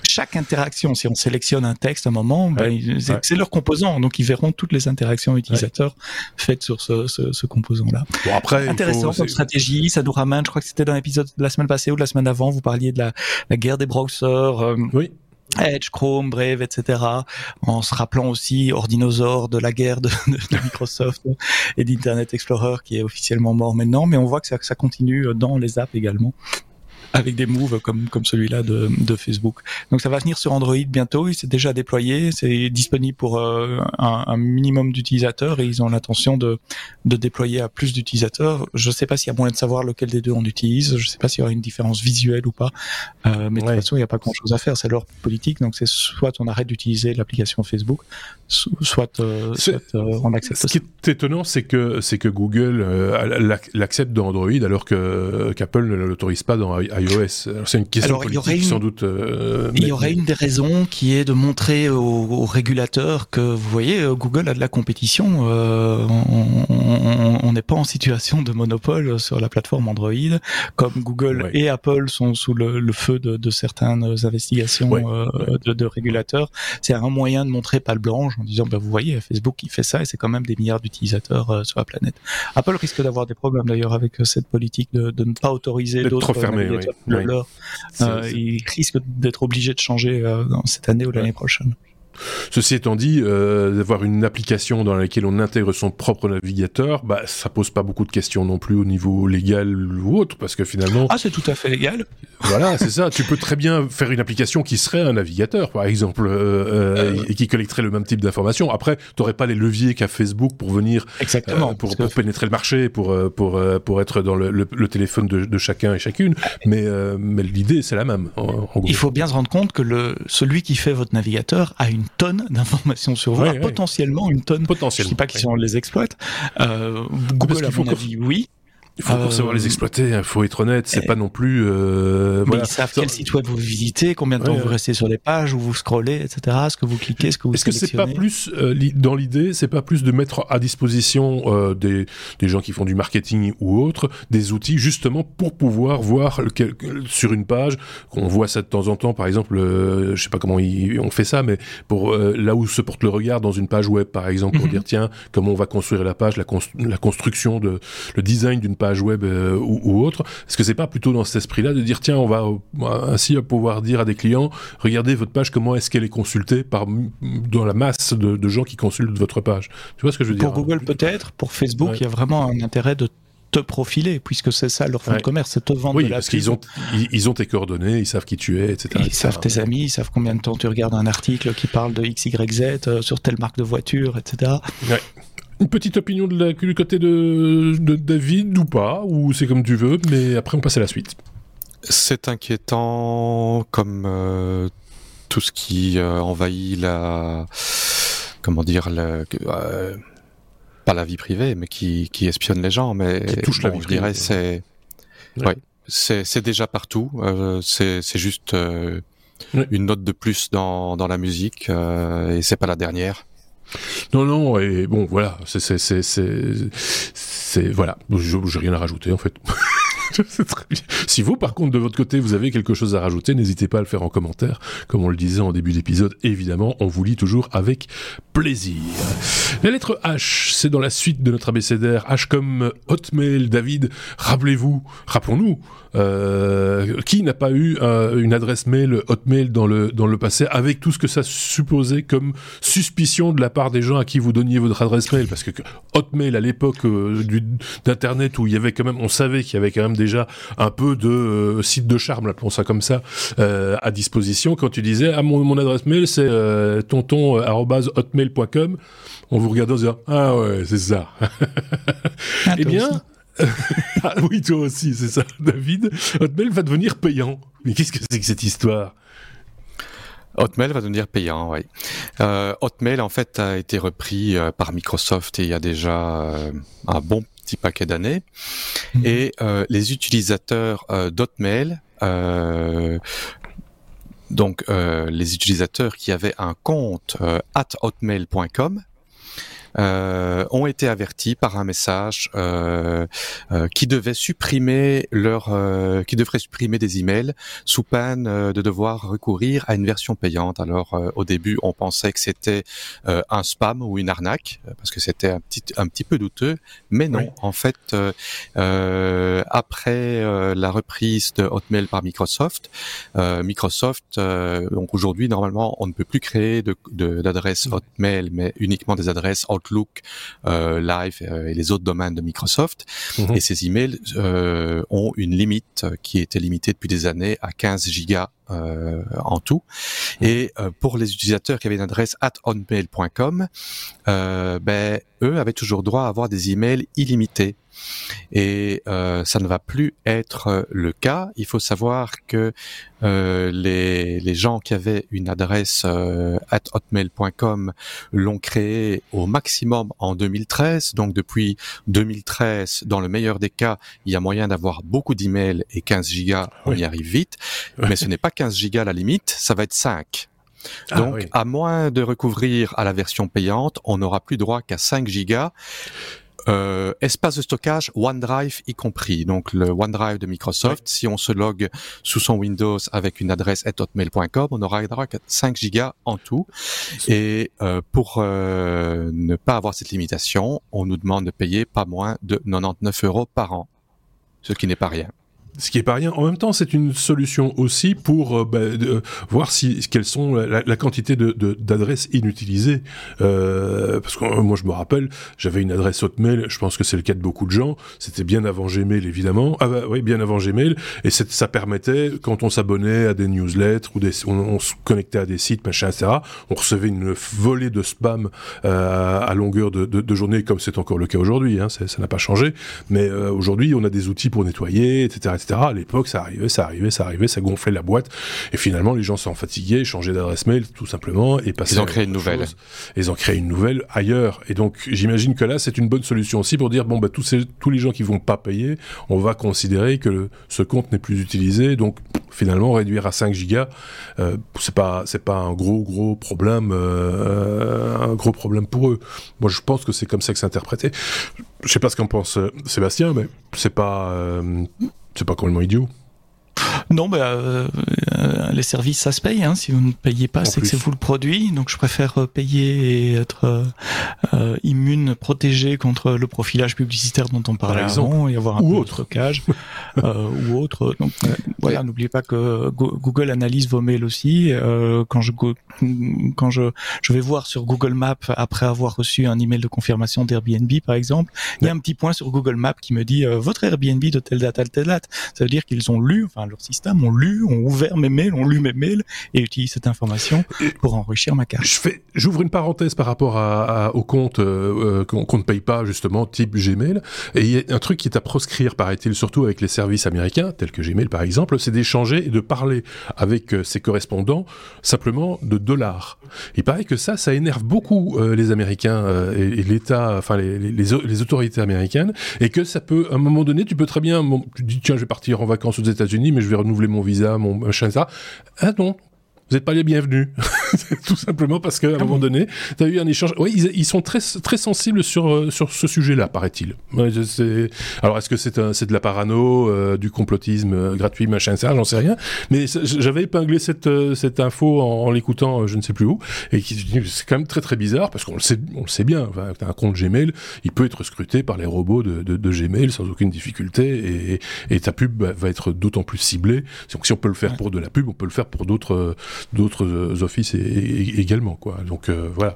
Chaque interaction, si on sélectionne un texte à un moment, ben, c'est leur composant, donc ils verront toutes les interactions utilisateurs faites sur ce, ce, ce composant-là. Bon après, intéressant comme stratégie, ça nous ramène, je crois que c'était dans l'épisode de la semaine passée ou de la semaine avant, vous parliez de la, la guerre des browsers. Euh, oui. Edge, Chrome, Brave, etc. En se rappelant aussi Ordinosaur de la guerre de, Microsoft et d'Internet Explorer qui est officiellement mort maintenant, mais on voit que ça, ça continue dans les apps également avec des moves comme comme celui-là de, de Facebook. Donc ça va venir sur Android bientôt. Il s'est déjà déployé, c'est disponible pour euh, un, un, minimum d'utilisateurs et ils ont l'intention de de déployer à plus d'utilisateurs. Je ne sais pas s'il y a moyen de savoir lequel des deux on utilise. Je ne sais pas s'il y aura une différence visuelle ou pas. Euh, mais de toute façon, il n'y a pas grand-chose à faire. C'est leur politique. Donc c'est soit on arrête d'utiliser l'application Facebook, soit, euh, soit euh, on accepte. Ce qui est étonnant, c'est que c'est que Google l'accepte dans Android alors que qu'Apple ne l'autorise pas dans iOS C'est une question politique sans doute. il y aurait une des raisons qui est de montrer aux, régulateurs que vous voyez, Google a de la compétition. on n'est pas en situation de monopole sur la plateforme Android, comme Google et Apple sont sous le, feu de, de, certaines investigations de, de, régulateurs. C'est un moyen de montrer pas le blanche en disant, bah, vous voyez, Facebook il fait ça et c'est quand même des milliards d'utilisateurs sur la planète. Apple risque d'avoir des problèmes d'ailleurs avec cette politique de, de ne pas autoriser d'autres navigateurs euh, il risque d'être obligé de changer euh, dans cette année ou l'année prochaine. Ceci étant dit, euh, d'avoir une application dans laquelle on intègre son propre navigateur, bah, ça pose pas beaucoup de questions non plus au niveau légal ou autre, parce que finalement... Ah, c'est tout à fait légal. Voilà, c'est ça. Tu peux très bien faire une application qui serait un navigateur, par exemple, euh, euh, et qui collecterait le même type d'informations. Après, tu n'aurais pas les leviers qu'a Facebook pour venir... Exactement. pour, pour pénétrer le marché, pour, pour, pour être dans le, le, téléphone de, de, chacun et chacune. Mais, mais l'idée, c'est la même. Il faut bien se rendre compte que le, celui qui fait votre navigateur a une une tonne d'informations sur vous, potentiellement une tonne. Potentiellement. Je dis pas qu'ils les exploite. Euh, Google, à mon avis, oui. Il faut pour savoir les euh, exploiter, il faut être honnête, c'est pas non plus. Euh, mais ils savent quel site web vous visitez, combien de temps vous restez sur les pages, où vous scrollez, etc. Ce que vous cliquez, ce que vous Est-ce que c'est pas plus euh, dans l'idée, c'est pas plus de mettre à disposition euh, des, des gens qui font du marketing ou autre, des outils justement pour pouvoir voir lequel, sur une page, qu'on voit ça de temps en temps, par exemple, je sais pas comment on fait ça, mais pour là où se porte le regard dans une page web, par exemple, pour mhm. dire tiens comment on va construire la page, la, la construction de le design d'une page web euh, ou, autre Est-ce que c'est pas plutôt dans cet esprit-là de dire tiens, on va euh, ainsi pouvoir dire à des clients regardez votre page, comment est-ce qu'elle est consultée par dans la masse de, gens qui consultent votre page. Tu vois ce que je veux dire Pour Google peut-être, pour Facebook, il y a vraiment un intérêt de te profiler, puisque c'est ça leur fond de commerce, c'est te vendre oui, de la parce qu'ils ont, ils, ont tes coordonnées, ils savent qui tu es, etc. Ils savent tes amis, ils savent combien de temps tu regardes un article qui parle de XYZ euh, sur telle marque de voiture, etc. Ouais. Une petite opinion de la, du côté de, David ou pas, ou c'est comme tu veux, mais après on passe à la suite. C'est inquiétant comme euh, tout ce qui euh, envahit la... Comment dire la, euh, Pas la vie privée, mais qui, qui espionne les gens. Mais touche la vie je dirais c'est... Ouais. c'est déjà partout. c'est juste une note de plus dans, dans la musique et c'est pas la dernière. Non, non, et bon, voilà, c'est, c'est, c'est, c'est, voilà, j'ai rien à rajouter en fait. <laughs> <laughs> si vous, par contre, de votre côté, vous avez quelque chose à rajouter, n'hésitez pas à le faire en commentaire. Comme on le disait en début d'épisode, évidemment, on vous lit toujours avec plaisir. La lettre H, c'est dans la suite de notre abécédaire. H comme Hotmail. David, rappelez-vous, rappelons-nous, euh, qui n'a pas eu euh, une adresse mail Hotmail dans le, dans le passé avec tout ce que ça supposait comme suspicion de la part des gens à qui vous donniez votre adresse mail Parce que Hotmail, à l'époque euh, d'Internet où il y avait quand même, on savait qu'il y avait quand même déjà un peu de euh, site de charme, appelons ça comme ça, euh, à disposition. Quand tu disais, ah, mon, mon adresse mail, c'est euh, tonton.hotmail.com, on vous regardait en disant, ah ouais, c'est ça. Ah, <laughs> eh bien, <laughs> ah oui, toi aussi, c'est ça, David. Hotmail va devenir payant. Mais qu'est-ce que c'est que cette histoire? Hotmail va devenir payant, oui. Euh, Hotmail, en fait, a été repris par Microsoft et il y a déjà un bon petit paquet d'années. Mhm. Et euh, les utilisateurs euh, d'Hotmail, euh, donc les utilisateurs qui avaient un compte at hotmail.com, euh, ont été avertis par un message euh, euh, qui devait supprimer leur, euh, qui devrait supprimer des emails sous peine de devoir recourir à une version payante. Alors au début, on pensait que c'était un spam ou une arnaque parce que c'était un petit, un petit peu douteux, mais non. En fait, après la reprise de Hotmail par Microsoft, Microsoft, donc aujourd'hui normalement, on ne peut plus créer d'adresses de, Hotmail, mais uniquement des adresses Outlook, euh, Live euh, et les autres domaines de Microsoft. Mhm. Et ces emails euh, ont une limite qui était limitée depuis des années à 15 gigas en tout. Et pour les utilisateurs qui avaient une adresse at onmail.com, ben, eux avaient toujours droit à avoir des emails illimités. Et euh, ça ne va plus être le cas. Il faut savoir que euh, les, les, gens qui avaient une adresse euh, at hotmail.com l'ont créée au maximum en 2013. Donc depuis 2013, dans le meilleur des cas, il y a moyen d'avoir beaucoup d'emails et 15 gigas, on y arrive vite. <laughs> Mais ce n'est pas 15 gigas la limite, ça va être 5. Ah Donc, à moins de recouvrir à la version payante, on n'aura plus droit qu'à 5 gigas. Euh, espace de stockage, OneDrive y compris. Donc le OneDrive de Microsoft, si on se log sous son Windows avec une adresse hotmail.com, on aura droit à 5 gigas en tout. Et euh, pour euh, ne pas avoir cette limitation, on nous demande de payer pas moins de 99 euros par an, ce qui n'est pas rien ce qui est pas rien. En même temps, c'est une solution aussi pour euh, bah, voir si quelles sont la, quantité de d'adresses inutilisées. Euh, parce que euh, moi, je me rappelle, j'avais une adresse Hotmail. Je pense que c'est le cas de beaucoup de gens. C'était bien avant Gmail, évidemment. Ah bah, oui, bien avant Gmail. Et ça permettait, quand on s'abonnait à des newsletters ou des, on, se connectait à des sites, machin, etc. On recevait une volée de spam euh, à longueur de, de, de, journée, comme c'est encore le cas aujourd'hui. Hein, ça n'a pas changé. Mais euh, aujourd'hui, on a des outils pour nettoyer, etc. À l'époque, ça arrivait, ça arrivait, ça arrivait, ça gonflait la boîte. Et finalement, les gens s'en fatiguaient, changeaient d'adresse mail, tout simplement, et passaient. Ils ont créé une nouvelle. ils ont créé une nouvelle ailleurs. Et donc, j'imagine que là, c'est une bonne solution aussi pour dire, bon, bah, tous, ces, tous les gens qui vont pas payer, on va considérer que ce compte n'est plus utilisé. Donc, finalement, réduire à 5 gigas, euh, c'est pas, c'est pas un gros, gros problème, euh, un gros problème pour eux. Moi, je pense que c'est comme ça que c'est interprété. Je sais pas ce qu'en pense euh, Sébastien, mais c'est pas, euh, c'est pas complètement idiot. Non, bah, euh, euh, les services, ça se paye. Hein. Si vous ne payez pas, c'est que c'est vous le produit. Donc, je préfère euh, payer et être euh, immune, protégé contre le profilage publicitaire dont on parlait avant et avoir un ou autre cage euh, <laughs> ou autre. Donc, voilà, n'oubliez pas que Google analyse vos mails aussi. quand je quand je je vais voir sur Google Maps après avoir reçu un email de confirmation d'Airbnb, par exemple, il y a un petit point sur Google Maps qui me dit votre Airbnb de telle date à telle date. Ça veut dire qu'ils ont lu, enfin leur système ont lu, ont ouvert mes mails, ont lu mes mails et utilisent cette information pour enrichir ma carte. Je fais, j'ouvre une parenthèse par rapport à, au compte euh, euh, qu'on ne paye pas justement, type Gmail. Et il y a un truc qui est à proscrire, paraît-il, surtout avec les services américains, tels que Gmail par exemple, c'est d'échanger et de parler avec euh, ses correspondants simplement de dollars. Il paraît que ça, ça énerve beaucoup les Américains et, l'État, enfin les, les, les, autorités américaines, et que ça peut, à un moment donné, tu peux très bien, tu dis tiens, je vais partir en vacances aux États-Unis, mais je vais renouveler mon visa, mon machin, ça. Ah non, vous n'êtes pas les bienvenus. <laughs> tout simplement parce qu'à un ah moment donné, tu as eu un échange. Oui, ils, sont très, très sensibles sur, euh, sur ce sujet-là, paraît-il. Alors, est-ce que c'est c'est de la parano, euh, du complotisme euh, gratuit, machin, ça, j'en sais rien. Mais j'avais épinglé cette, cette info en, l'écoutant, je ne sais plus où, et c'est quand même très très bizarre parce qu'on le sait, on le sait bien. Enfin, as un compte Gmail, il peut être scruté par les robots de, de, Gmail sans aucune difficulté, et, et ta pub va être d'autant plus ciblée. Donc, si on peut le faire pour de la pub, on peut le faire pour d'autres d'autres euh, offices également, quoi. Donc euh, voilà.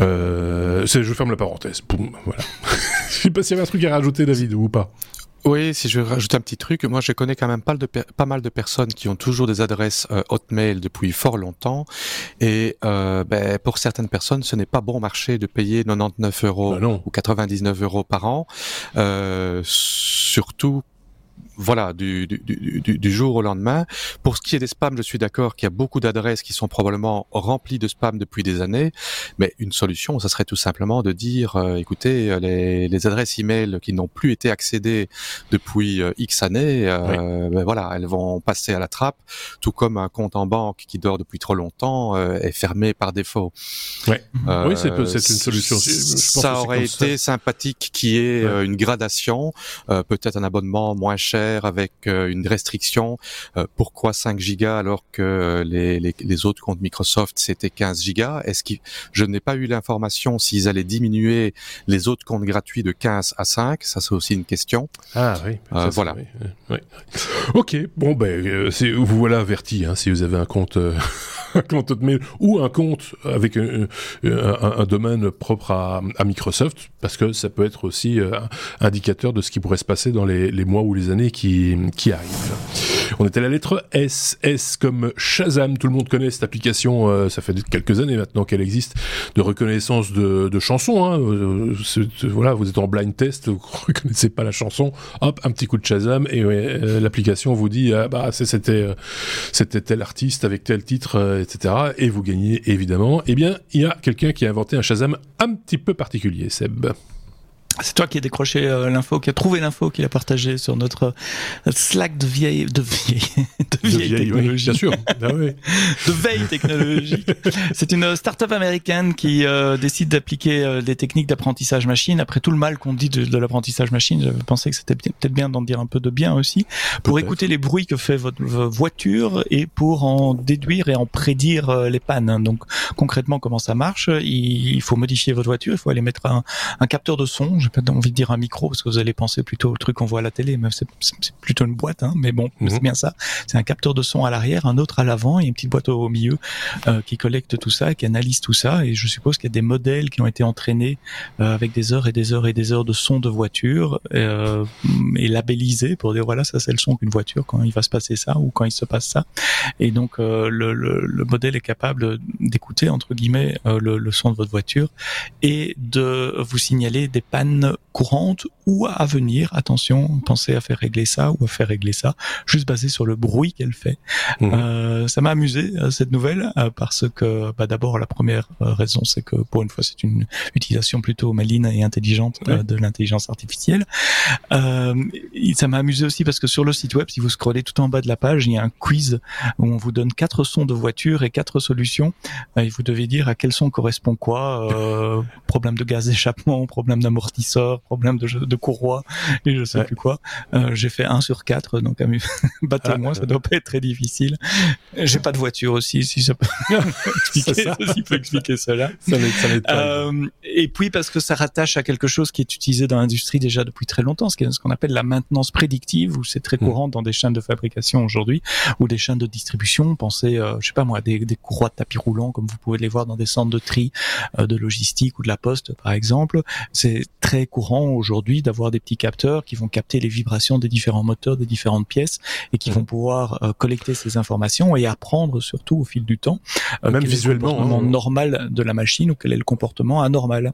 Euh, je ferme la parenthèse. voilà. <laughs> je sais pas s'il y avait un truc à rajouter, David, ou pas. Oui, si je rajoute un petit truc, moi je connais quand même pas, de pas mal de personnes qui ont toujours des adresses Hotmail depuis fort longtemps, et ben, pour certaines personnes, ce n'est pas bon marché de payer 99 euros bah ou 99 euros par an, surtout voilà, du, du, du, du, jour au lendemain. Pour ce qui est des spams, je suis d'accord qu'il y a beaucoup d'adresses qui sont probablement remplies de spams depuis des années, mais une solution, ça serait tout simplement de dire, euh, écoutez, euh, les, les, adresses email qui n'ont plus été accédées depuis euh, X années, ben voilà, elles vont passer à la trappe, tout comme un compte en banque qui dort depuis trop longtemps est fermé par défaut. oui, c'est une solution. ça aurait été sympathique qui est une gradation, peut-être un abonnement moins cher avec euh, une restriction. Euh, pourquoi 5 gigas alors que euh, les, les, les autres comptes Microsoft c'était 15 gigas? Est-ce que je n'ai pas eu l'information s'ils allaient diminuer les autres comptes gratuits de 15 à 5 Ça c'est aussi une question. Ah oui. voilà. Ok. Bon ben vous voilà averti hein, si vous avez un compte. <laughs> un compte Hotmail ou un compte avec un, un, domaine propre à, à, Microsoft, parce que ça peut être aussi indicateur de ce qui pourrait se passer dans les, les mois ou les années qui, arrive. On était à la lettre S. S comme Shazam. Tout le monde connaît cette application. Euh, ça fait quelques années maintenant qu'elle existe de reconnaissance de, chansons. Hein. Euh, voilà, vous êtes en blind test, vous <laughs> reconnaissez pas la chanson. Hop, un petit coup de Shazam et euh, l'application vous dit ah, bah c'était c'était tel artiste avec tel titre, etc. Et vous gagnez évidemment. Eh bien, il y a quelqu'un qui a inventé un Shazam un petit peu particulier, Seb. C'est toi qui as décroché euh, l'info, qui a trouvé l'info, qui a partagé sur notre Slack de vieille, de vieille, <laughs> de vieille, technologie. bien sûr. Ah <laughs> de veille technologique. C'est une start-up américaine qui euh, décide d'appliquer euh, des techniques d'apprentissage machine. Après tout le mal qu'on dit de, l'apprentissage machine, je pensais que c'était peut-être bien d'en dire un peu de bien aussi, pour écouter les bruits que fait votre voiture et pour en déduire et en prédire les pannes. Donc concrètement, comment ça marche? Il faut modifier votre voiture, il faut aller mettre un, un capteur de son j'ai pas envie de dire un micro parce que vous allez penser plutôt au truc qu'on voit à la télé, mais c'est plutôt une boîte, hein, mais bon, c'est mhm. bien ça. C'est un capteur de son à l'arrière, un autre à l'avant et une petite boîte au, milieu euh, qui collecte tout ça, qui analyse tout ça. Et je suppose qu'il y a des modèles qui ont été entraînés euh, avec des heures et des heures et des heures de son de voiture euh, et labellisés pour dire voilà, ça c'est le son qu'une voiture quand il va se passer ça ou quand il se passe ça. Et donc le, le, le, modèle est capable d'écouter entre guillemets le, le son de votre voiture et de vous signaler des pannes courante ou à venir. Attention, pensez à faire régler ça ou à faire régler ça, juste basé sur le bruit qu'elle fait. Mhm. Euh, ça m'a amusé euh, cette nouvelle euh, parce que bah, d'abord la première raison c'est que pour une fois c'est une utilisation plutôt maline et intelligente de l'intelligence artificielle. ça m'a amusé aussi parce que sur le site web, si vous scrollez tout en bas de la page, il y a un quiz où on vous donne quatre sons de voiture et quatre solutions et vous devez dire à quel son correspond quoi. <laughs> problème de gaz d'échappement, problème d'amortissement sort, problème de, de courroie et je sais plus quoi. Euh, j'ai fait 1 sur 4, donc <laughs> battez-moi, ah, ça doit pas être très difficile. J'ai pas de voiture aussi, si ça peut <laughs> expliquer, ça. peut expliquer cela. <laughs> Ça euh, et puis parce que ça rattache à quelque chose qui est utilisé dans l'industrie déjà depuis très longtemps, ce qu'on appelle la maintenance prédictive, où c'est très hmm. courant dans des chaînes de fabrication aujourd'hui, ou des chaînes de distribution. Pensez, euh, je sais pas moi, des, des courroies de tapis roulants, comme vous pouvez les voir dans des centres de tri, euh, de logistique ou de la poste, par exemple. C'est très courant aujourd'hui d'avoir des petits capteurs qui vont capter les vibrations des différents moteurs, des différentes pièces et qui vont pouvoir euh, collecter ces informations et apprendre surtout au fil du temps euh, même visuellement le comportement hein. normal de la machine ou quel est le comportement anormal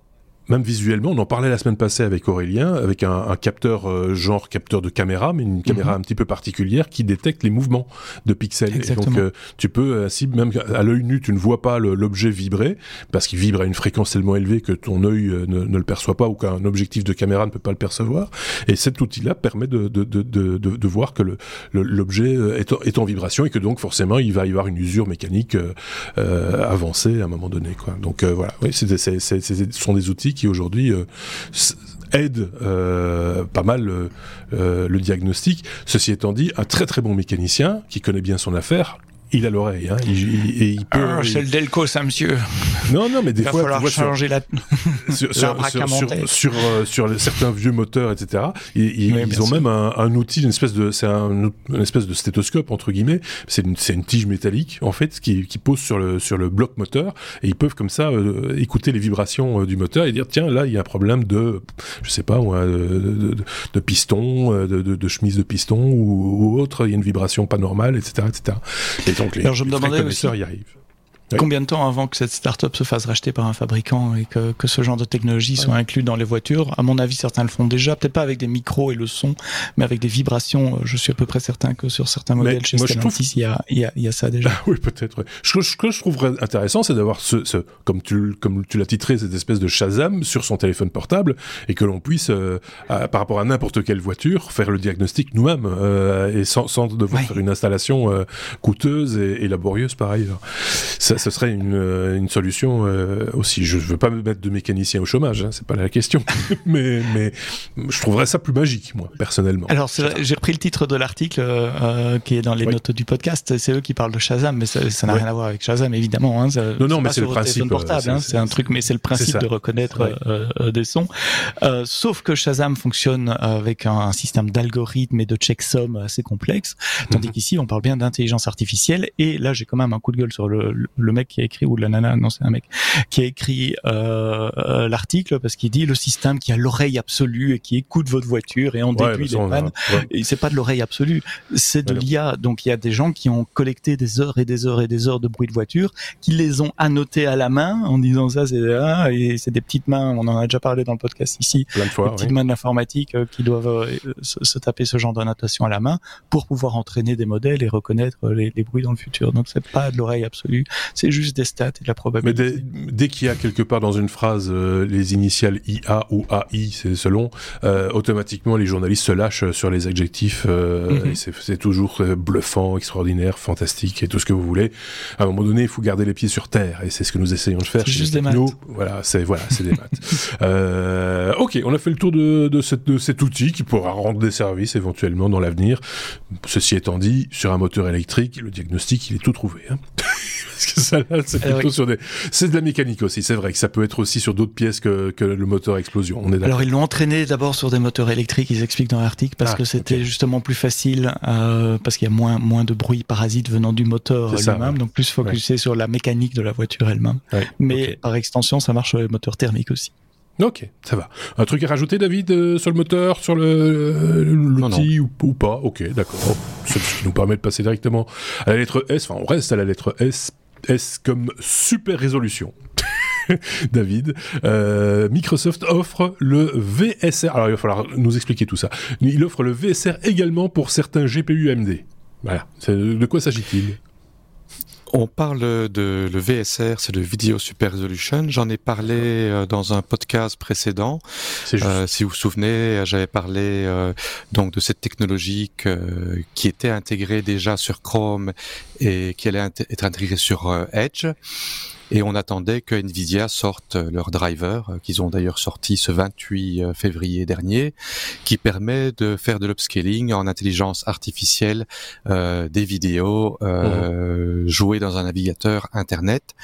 même visuellement, on en parlait la semaine passée avec Aurélien, avec un, un capteur euh, genre capteur de caméra, mais une caméra mhm. un petit peu particulière qui détecte les mouvements de pixels. Et donc euh, tu peux, ainsi euh, même à l'œil nu, tu ne vois pas l'objet vibrer parce qu'il vibre à une fréquence tellement élevée que ton œil ne, ne, le perçoit pas ou qu'un objectif de caméra ne peut pas le percevoir. Et cet outil-là permet de, de, de, de, de voir que l'objet est, est, en vibration et que donc forcément il va y avoir une usure mécanique euh, avancée à un moment donné. Quoi. Donc voilà, oui, ce sont des outils qui aujourd'hui euh, aide euh, pas mal euh, le diagnostic. Ceci étant dit, un très très bon mécanicien qui connaît bien son affaire il a l'oreille, hein. Il, et il peut. Ah, c'est le Delco, ça, monsieur. Non, non, mais des fois, il va falloir changer la. <laughs> Sur, sur, euh, sur, certains vieux moteurs, etc. ils ont même un, outil, une espèce de, c'est un, une espèce de stéthoscope entre guillemets. C'est une, c'est une tige métallique en fait qui, qui pose sur le sur le bloc moteur et ils peuvent comme ça euh, écouter les vibrations euh, du moteur et dire tiens là il y a un problème de, je sais pas moi, de, de, piston, de, de, chemise de piston ou, ou, autre. Il y a une vibration pas normale, etc., etc. Et donc les, Alors je me demandais aussi, y arrivent. Combien de temps avant que cette start-up se fasse racheter par un fabricant et que, que ce genre de technologie soit inclus dans les voitures? À mon avis, certains le font déjà, peut-être pas avec des micros et le son, mais avec des vibrations. Je suis à peu près certain que sur certains modèles chez Stellantis, il, y a, il, y a, il y a ça déjà. oui, peut-être. Ce, ce, que je trouverais intéressant, c'est d'avoir ce, ce, comme tu, comme tu l'as titré, cette espèce de Shazam sur son téléphone portable et que l'on puisse, euh, par rapport à n'importe quelle voiture, faire le diagnostic nous-mêmes euh, et sans, sans devoir faire une installation euh, coûteuse et, et, laborieuse par ailleurs. Ça, ce serait une, euh, une solution euh, aussi. Je veux pas me mettre de mécanicien au chômage, hein, c'est pas la question. <laughs> mais, mais je trouverais ça plus magique, moi, personnellement. Alors, j'ai repris le titre de l'article euh, qui est dans les notes du podcast. C'est eux qui parlent de Shazam, mais ça n'a rien à voir avec Shazam, évidemment. Hein, non, non, mais c'est le principe. portable, hein, c'est un truc, mais c'est le principe de reconnaître des sons. sauf que Shazam fonctionne avec un, système d'algorithmes et de checksum assez complexe, tandis mhm. qu'ici, on parle bien d'intelligence artificielle. Et là, j'ai quand même un coup de gueule sur le, le le mec qui a écrit ou la nana, non c'est un mec qui a écrit euh, l'article parce qu'il dit le système qui a l'oreille absolue et qui écoute votre voiture et en déduit les pannes. Et c'est pas de l'oreille absolue, c'est de l'IA. Donc il y a des gens qui ont collecté des heures et des heures et des heures de bruit de voiture, qui les ont annotés à la main en disant ça c'est ah, et c'est des petites mains. On en a déjà parlé dans le podcast ici. Plein de fois, des petites mains d'informatique qui doivent se, taper ce genre d'annotation à la main pour pouvoir entraîner des modèles et reconnaître les, les bruits dans le futur. Donc c'est pas de l'oreille absolue, c'est juste des stats et de la probabilité. Mais dès, qu'il y a quelque part dans une phrase euh, les initiales IA ou AI, c'est selon, euh, automatiquement les journalistes se lâchent sur les adjectifs. Euh, mhm. C'est toujours bluffant, extraordinaire, fantastique et tout ce que vous voulez. À un moment donné, il faut garder les pieds sur terre et c'est ce que nous essayons de faire. C'est juste des maths. Voilà, c'est voilà, c'est des maths. <laughs> ok, on a fait le tour de, de, cette, de cet outil qui pourra rendre des services éventuellement dans l'avenir. Ceci étant dit, sur un moteur électrique, le diagnostic, il est tout trouvé. Hein <laughs> Parce que ça, c'est plutôt sur des... C'est de la mécanique aussi, c'est vrai que ça peut être aussi sur d'autres pièces que, que le moteur explosion. On est Alors ils l'ont entraîné d'abord sur des moteurs électriques, ils expliquent dans l'article, parce ah, que c'était justement plus facile, euh, parce qu'il y a moins, moins de bruit parasite venant du moteur lui-même, donc plus focusé sur la mécanique de la voiture elle-même. Mais par extension, ça marche sur les moteurs thermiques aussi. Ok, ça va. Un truc à rajouter, David, euh, sur le moteur, sur le l'outil ou, ou, pas? Ok, d'accord. Ce qui nous permet de passer directement à la lettre S. Enfin, on reste à la lettre S. S comme super résolution. <laughs> David, euh, Microsoft offre le VSR. Alors il va falloir nous expliquer tout ça. Il offre le VSR également pour certains GPU AMD. Voilà. De quoi s'agit-il? On parle de le VSR, c'est le Video Super Resolution. J'en ai parlé euh, dans un podcast précédent. Euh, si vous vous souvenez, j'avais parlé euh, donc de cette technologie qui était intégrée déjà sur Chrome et qui allait être intégrée sur Edge et on attendait que Nvidia sorte leur driver, euh, qu'ils ont d'ailleurs sorti ce 28 euh, février dernier, qui permet de faire de l'upscaling en intelligence artificielle euh, des vidéos euh, mmh. jouées dans un navigateur Internet.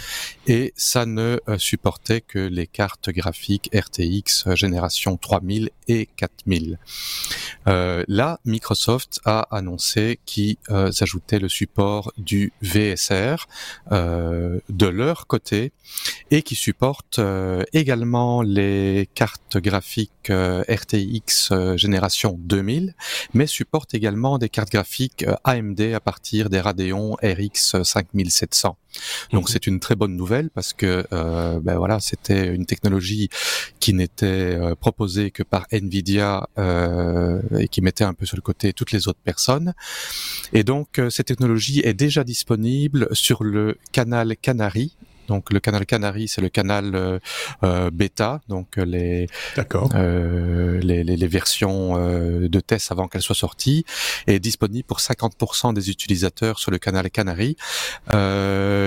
Et ça ne supportait que les cartes graphiques RTX génération 3000 et 4000. Euh, là, Microsoft a annoncé qu'ils ajoutait le support du VSR de leur et qui supporte euh, également les cartes graphiques euh, RTX euh, génération 2000, mais supporte également des cartes graphiques AMD à partir des Radeon RX 5700. Donc mhm. c'est une très bonne nouvelle parce que ben voilà c'était une technologie qui n'était proposée que par Nvidia et qui mettait un peu sur le côté toutes les autres personnes. Et donc cette technologie est déjà disponible sur le canal Canary donc le canal Canary, c'est le canal euh, euh bêta, donc euh, les, euh, les, les, les, versions euh, de test avant qu'elles soient sorties, est disponible pour 50% des utilisateurs sur le canal Canary.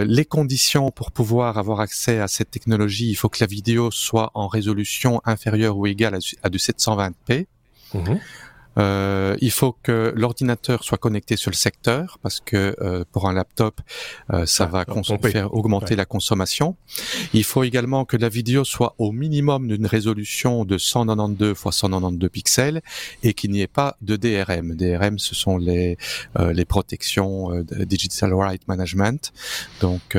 Les conditions pour pouvoir avoir accès à cette technologie, il faut que la vidéo soit en résolution inférieure ou égale à, du 720p. Euh, il faut que l'ordinateur soit connecté sur le secteur parce que euh, pour un laptop, euh, ça va faire augmenter la consommation. Il faut également que la vidéo soit au minimum d'une résolution de 192 x 192 pixels et qu'il n'y ait pas de DRM. DRM, ce sont les les protections de Digital Right Management. Donc,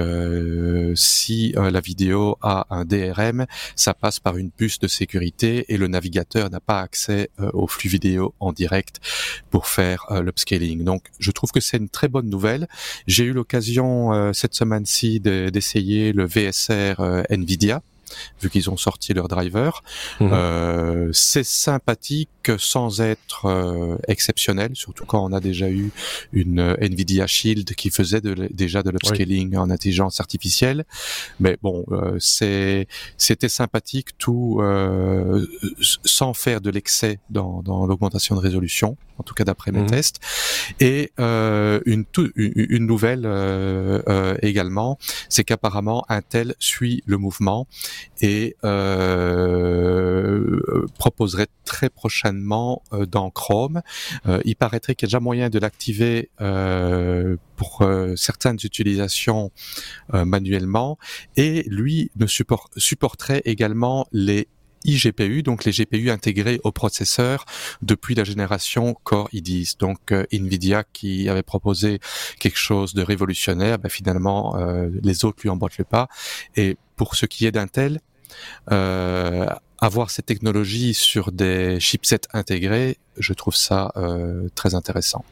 si la vidéo a un DRM, ça passe par une puce de sécurité et le navigateur n'a pas accès au flux vidéo en direct pour faire euh, l'upscaling. Donc, je trouve que c'est une très bonne nouvelle. J'ai eu l'occasion euh, cette semaine-ci d'essayer le VSR euh, Nvidia vu qu'ils ont sorti leur driver. Mhm. Euh, c'est sympathique sans être euh, exceptionnel, surtout quand on a déjà eu une euh, Nvidia Shield qui faisait déjà de l'upscaling en intelligence artificielle. Mais bon, c'est c'était sympathique tout sans faire de l'excès dans, dans l'augmentation de résolution, en tout cas d'après mes mhm. tests. Et une, une nouvelle également, c'est qu'apparemment Intel suit le mouvement et euh, proposerait très prochainement euh, dans Chrome. Euh, il paraîtrait qu'il y a déjà moyen de l'activer pour certaines utilisations manuellement et lui ne support, supporterait également les iGPU, donc les GPU intégrés au processeur depuis la génération Core i10. Donc Nvidia qui avait proposé quelque chose de révolutionnaire, ben, finalement les autres lui emboîtent le pas. Et pour ce qui est d'Intel, euh, avoir cette technologie sur des chipsets intégrés, je trouve ça euh, très intéressant.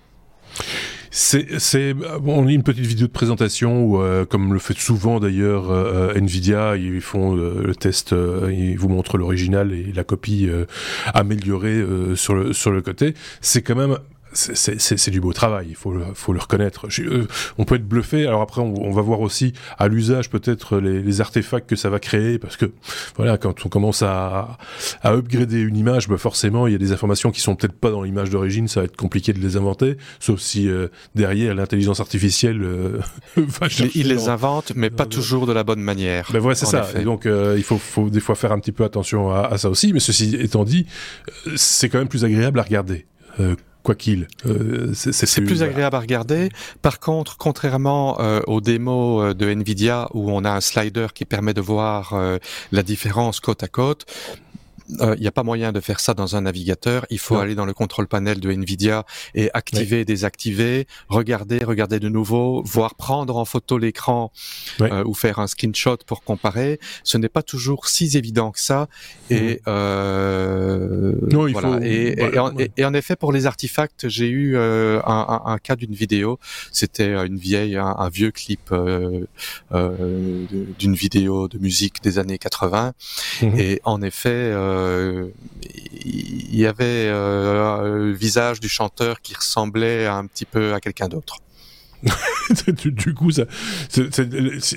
C'est, on a une petite vidéo de présentation où, euh, comme le fait souvent d'ailleurs euh, Nvidia, ils font le test, ils vous montrent l'original et la copie améliorée sur le sur le côté. C'est quand même c'est du beau travail, il faut le, faut le reconnaître. Euh, on peut être bluffé. Alors après, on, va voir aussi à l'usage peut-être les, les, artefacts que ça va créer, parce que voilà, quand on commence à, à upgrader une image, bah forcément, il y a des informations qui sont peut-être pas dans l'image d'origine, ça va être compliqué de les inventer, sauf si euh, derrière l'intelligence artificielle euh, <laughs> va chercher. Il les invente, mais pas toujours de la bonne manière. Ben voilà, c'est ça. Et donc, il faut, faut des fois faire un petit peu attention à, à ça aussi. Mais ceci étant dit, c'est quand même plus agréable à regarder quoi qu'il. Euh, c'est plus agréable à regarder. Par contre, contrairement euh, aux démos euh, de Nvidia où on a un slider qui permet de voir la différence côte à côte, il euh, n'y a pas moyen de faire ça dans un navigateur. Il faut aller dans le contrôle panel de Nvidia et activer, désactiver, regarder, regarder de nouveau, voire prendre en photo l'écran euh, ou faire un screenshot pour comparer. Ce n'est pas toujours si évident que ça. Et, euh, non, il voilà. faut... et, et, en, effet, pour les artefacts, j'ai eu euh, un, un, un, cas d'une vidéo. C'était une vieille, un, vieux clip d'une vidéo de musique des années 80. Mhm. Et en effet, euh, il y avait euh, le visage du chanteur qui ressemblait un petit peu à quelqu'un d'autre. <laughs> du, coup,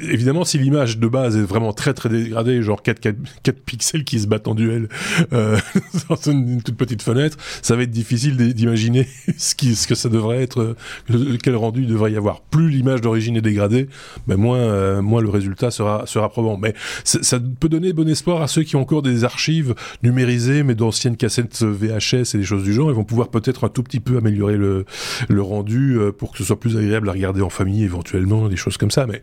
évidemment, si l'image de base est vraiment très très dégradée, genre 4, 4, pixels qui se battent en duel euh, <laughs> dans une, toute petite fenêtre, ça va être difficile d'imaginer <laughs> ce, que ça devrait être, euh, quel rendu il devrait y avoir. Plus l'image d'origine est dégradée, ben moins, euh, le résultat sera, sera probant. Mais ça peut donner bon espoir à ceux qui ont encore des archives numérisées, mais d'anciennes cassettes VHS et des choses du genre. Ils vont pouvoir peut-être un tout petit peu améliorer le, le rendu euh, pour que ce soit plus agréable regarder en famille éventuellement, des choses comme ça, mais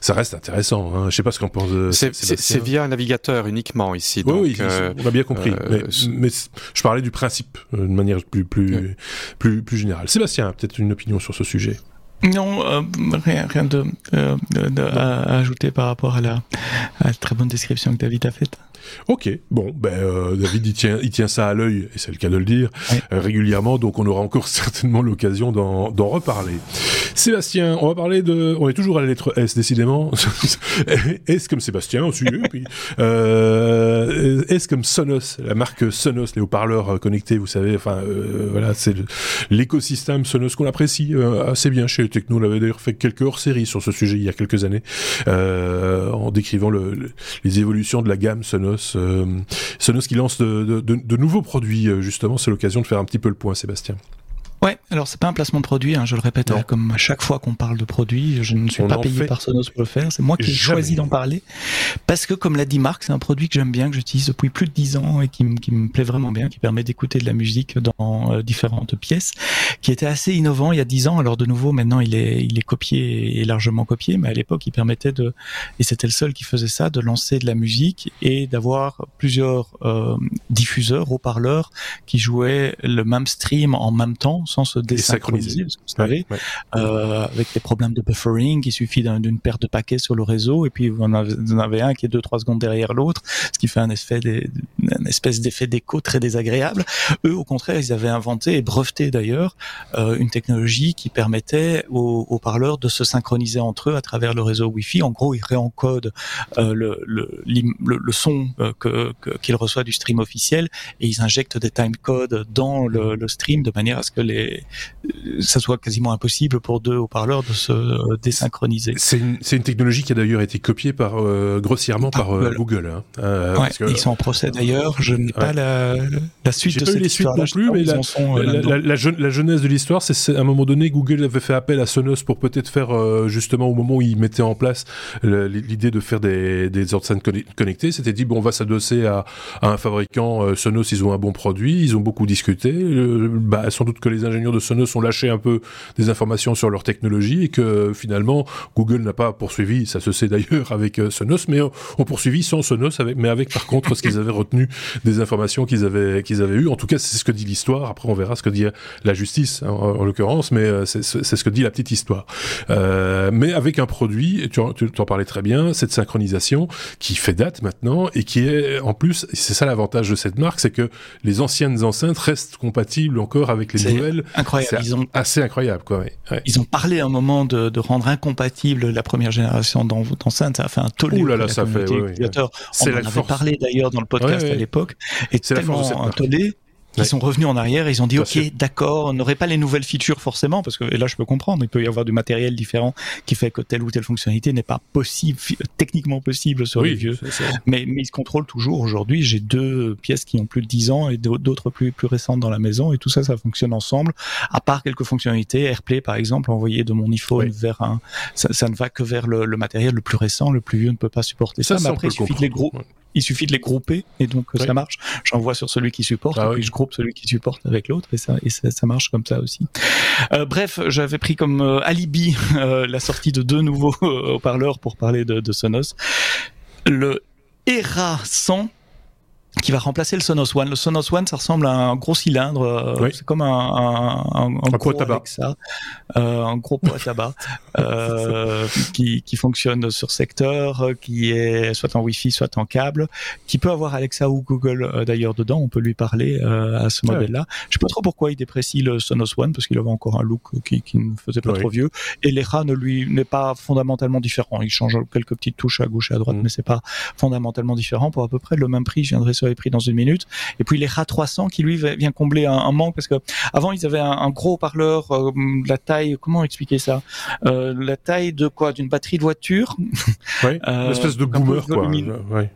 ça reste intéressant. Hein. Je sais pas ce qu'on pense. De c'est via un navigateur uniquement ici. Donc, oui, euh, on a bien compris. Euh, mais, je parlais du principe euh, de manière plus plus, plus plus générale. Sébastien, peut-être une opinion sur ce sujet. Non, rien, rien de, à, ajouter par rapport à la, à la très bonne description que David a faite. Ok, bon, ben euh, David il tient, il tient ça à l'œil, et c'est le cas de le dire, euh, régulièrement, donc on aura encore <laughs> certainement l'occasion d'en reparler. Sébastien, on va parler de, on est toujours à la lettre S décidément, <laughs> S comme Sébastien aussi, puis euh, S comme Sonos, la marque Sonos, les haut-parleurs connectés, vous savez, enfin euh, voilà, c'est l'écosystème Sonos qu'on apprécie assez bien chez Techno. On avait d'ailleurs fait quelques hors-séries sur ce sujet il y a quelques années, en décrivant le, les évolutions de la gamme Sonos Sonos, Sonos qui lance de, nouveaux produits, euh, justement, c'est l'occasion de faire un petit peu le point, Sébastien. Alors c'est pas un placement de produit, hein, je le répète, hein, comme à chaque fois qu'on parle de produit, je ne suis pas payé par Sonos pour le faire, c'est moi qui ai choisi d'en parler, parce que comme l'a dit Marc, c'est un produit que j'aime bien, que j'utilise depuis plus de dix ans et qui, me plaît vraiment bien, qui permet d'écouter de la musique dans euh, différentes pièces, qui était assez innovant il y a dix ans, alors de nouveau maintenant il est, il est copié et largement copié, mais à l'époque il permettait de, et c'était le seul qui faisait ça, de lancer de la musique et d'avoir plusieurs euh, diffuseurs, haut-parleurs qui jouaient le même stream en même temps sans se désynchroniser, vous savez, euh, avec des problèmes de buffering, il suffit d'une paire de paquets sur le réseau, et puis vous en avez, un qui est deux trois secondes derrière l'autre, ce qui fait un effet des, une espèce d'effet d'écho très désagréable. Eux, au contraire, ils avaient inventé et breveté d'ailleurs euh, une technologie qui permettait aux, aux, parleurs de se synchroniser entre eux à travers le réseau Wi-Fi. En gros, ils réencodent euh, le, le, le, le, son euh, que qu'ils reçoivent du stream officiel et ils injectent des timecodes dans le, le stream de manière à ce que les ça soit quasiment impossible pour deux haut-parleurs de se euh, désynchroniser. C'est une, une, technologie qui a d'ailleurs été copiée par euh, grossièrement par, euh, Google. Hein. Ouais, ils sont en procès d'ailleurs. Je n'ai pas la, la suite de pas cette les suites non plus, mais la, sont, la, la, la, jeunesse de l'histoire, c'est à un moment donné, Google avait fait appel à Sonos pour peut-être faire justement au moment où ils mettaient en place l'idée de faire des, des enceintes connectées, c'était dit bon, on va s'adosser à, à, un fabricant. Sonos, ils ont un bon produit, ils ont beaucoup discuté. bah, sans doute que les ingénieurs de Sonos ont lâché un peu des informations sur leur technologie et que finalement Google n'a pas poursuivi, ça se sait d'ailleurs avec Sonos, mais ont poursuivi sans Sonos, avec, mais avec par contre ce qu'ils avaient retenu des informations qu'ils avaient qu'ils avaient eues. En tout cas, c'est ce que dit l'histoire. Après, on verra ce que dit la justice hein, en, l'occurrence, mais c'est ce que dit la petite histoire. mais avec un produit, tu, tu en parlais très bien, cette synchronisation qui fait date maintenant et qui est en plus, c'est ça l'avantage de cette marque, c'est que les anciennes enceintes restent compatibles encore avec les nouvelles. Incroyable. Ils ont assez incroyable, quoi. Ils ont parlé un moment de, de, rendre incompatible la première génération d'enceintes. Ça a fait un tollé. Ouh là là, ça fait. On en avait parlé d'ailleurs dans le podcast à l'époque. Et tellement un tollé ils sont revenus en arrière, ils ont dit ok d'accord, on n'aurait pas les nouvelles features forcément parce que et là je peux comprendre, il peut y avoir du matériel différent qui fait que telle ou telle fonctionnalité n'est pas possible techniquement possible sur les vieux. Mais, mais ils se contrôlent toujours aujourd'hui. J'ai deux pièces qui ont plus de 10 ans et d'autres plus plus récentes dans la maison et tout ça ça fonctionne ensemble. À part quelques fonctionnalités, AirPlay par exemple, envoyer de mon iPhone vers un, ça, ne va que vers le, le, matériel le plus récent, le plus vieux ne peut pas supporter ça. mais après il suffit de les gros il suffit de les grouper et donc euh, ça marche. J'envoie sur celui qui supporte ah et puis je groupe celui qui supporte avec l'autre et ça et ça, ça, marche comme ça aussi. Euh, bref, j'avais pris comme euh, alibi <laughs> euh, la sortie de deux nouveaux <laughs> haut-parleurs pour parler de, de Sonos. Le ERA 100 qui va remplacer le Sonos One. Le Sonos One, ça ressemble à un gros cylindre, euh, c'est comme un, un, un, un gros tabac. Ça, euh, un gros pot à tabac <laughs> euh, qui, qui fonctionne sur secteur, qui est soit en Wi-Fi, soit en câble, qui peut avoir Alexa ou Google euh, d'ailleurs dedans. On peut lui parler à ce modèle-là. Je sais pas trop pourquoi il déprécie le Sonos One parce qu'il avait encore un look qui, qui ne faisait pas trop vieux. Et l'ERA ne lui n'est pas fondamentalement différent. Il change quelques petites touches à gauche et à droite, mm. mais c'est pas fondamentalement différent. Pour à peu près le même prix, je viendrai les prix dans une minute. Et puis les RA 300 qui lui vient combler un, manque parce que avant ils avaient un, gros parleur, euh, la taille, comment expliquer ça? Euh, La taille de quoi? D'une batterie de voiture? <laughs> Oui, une espèce de boomer quoi. Ouais,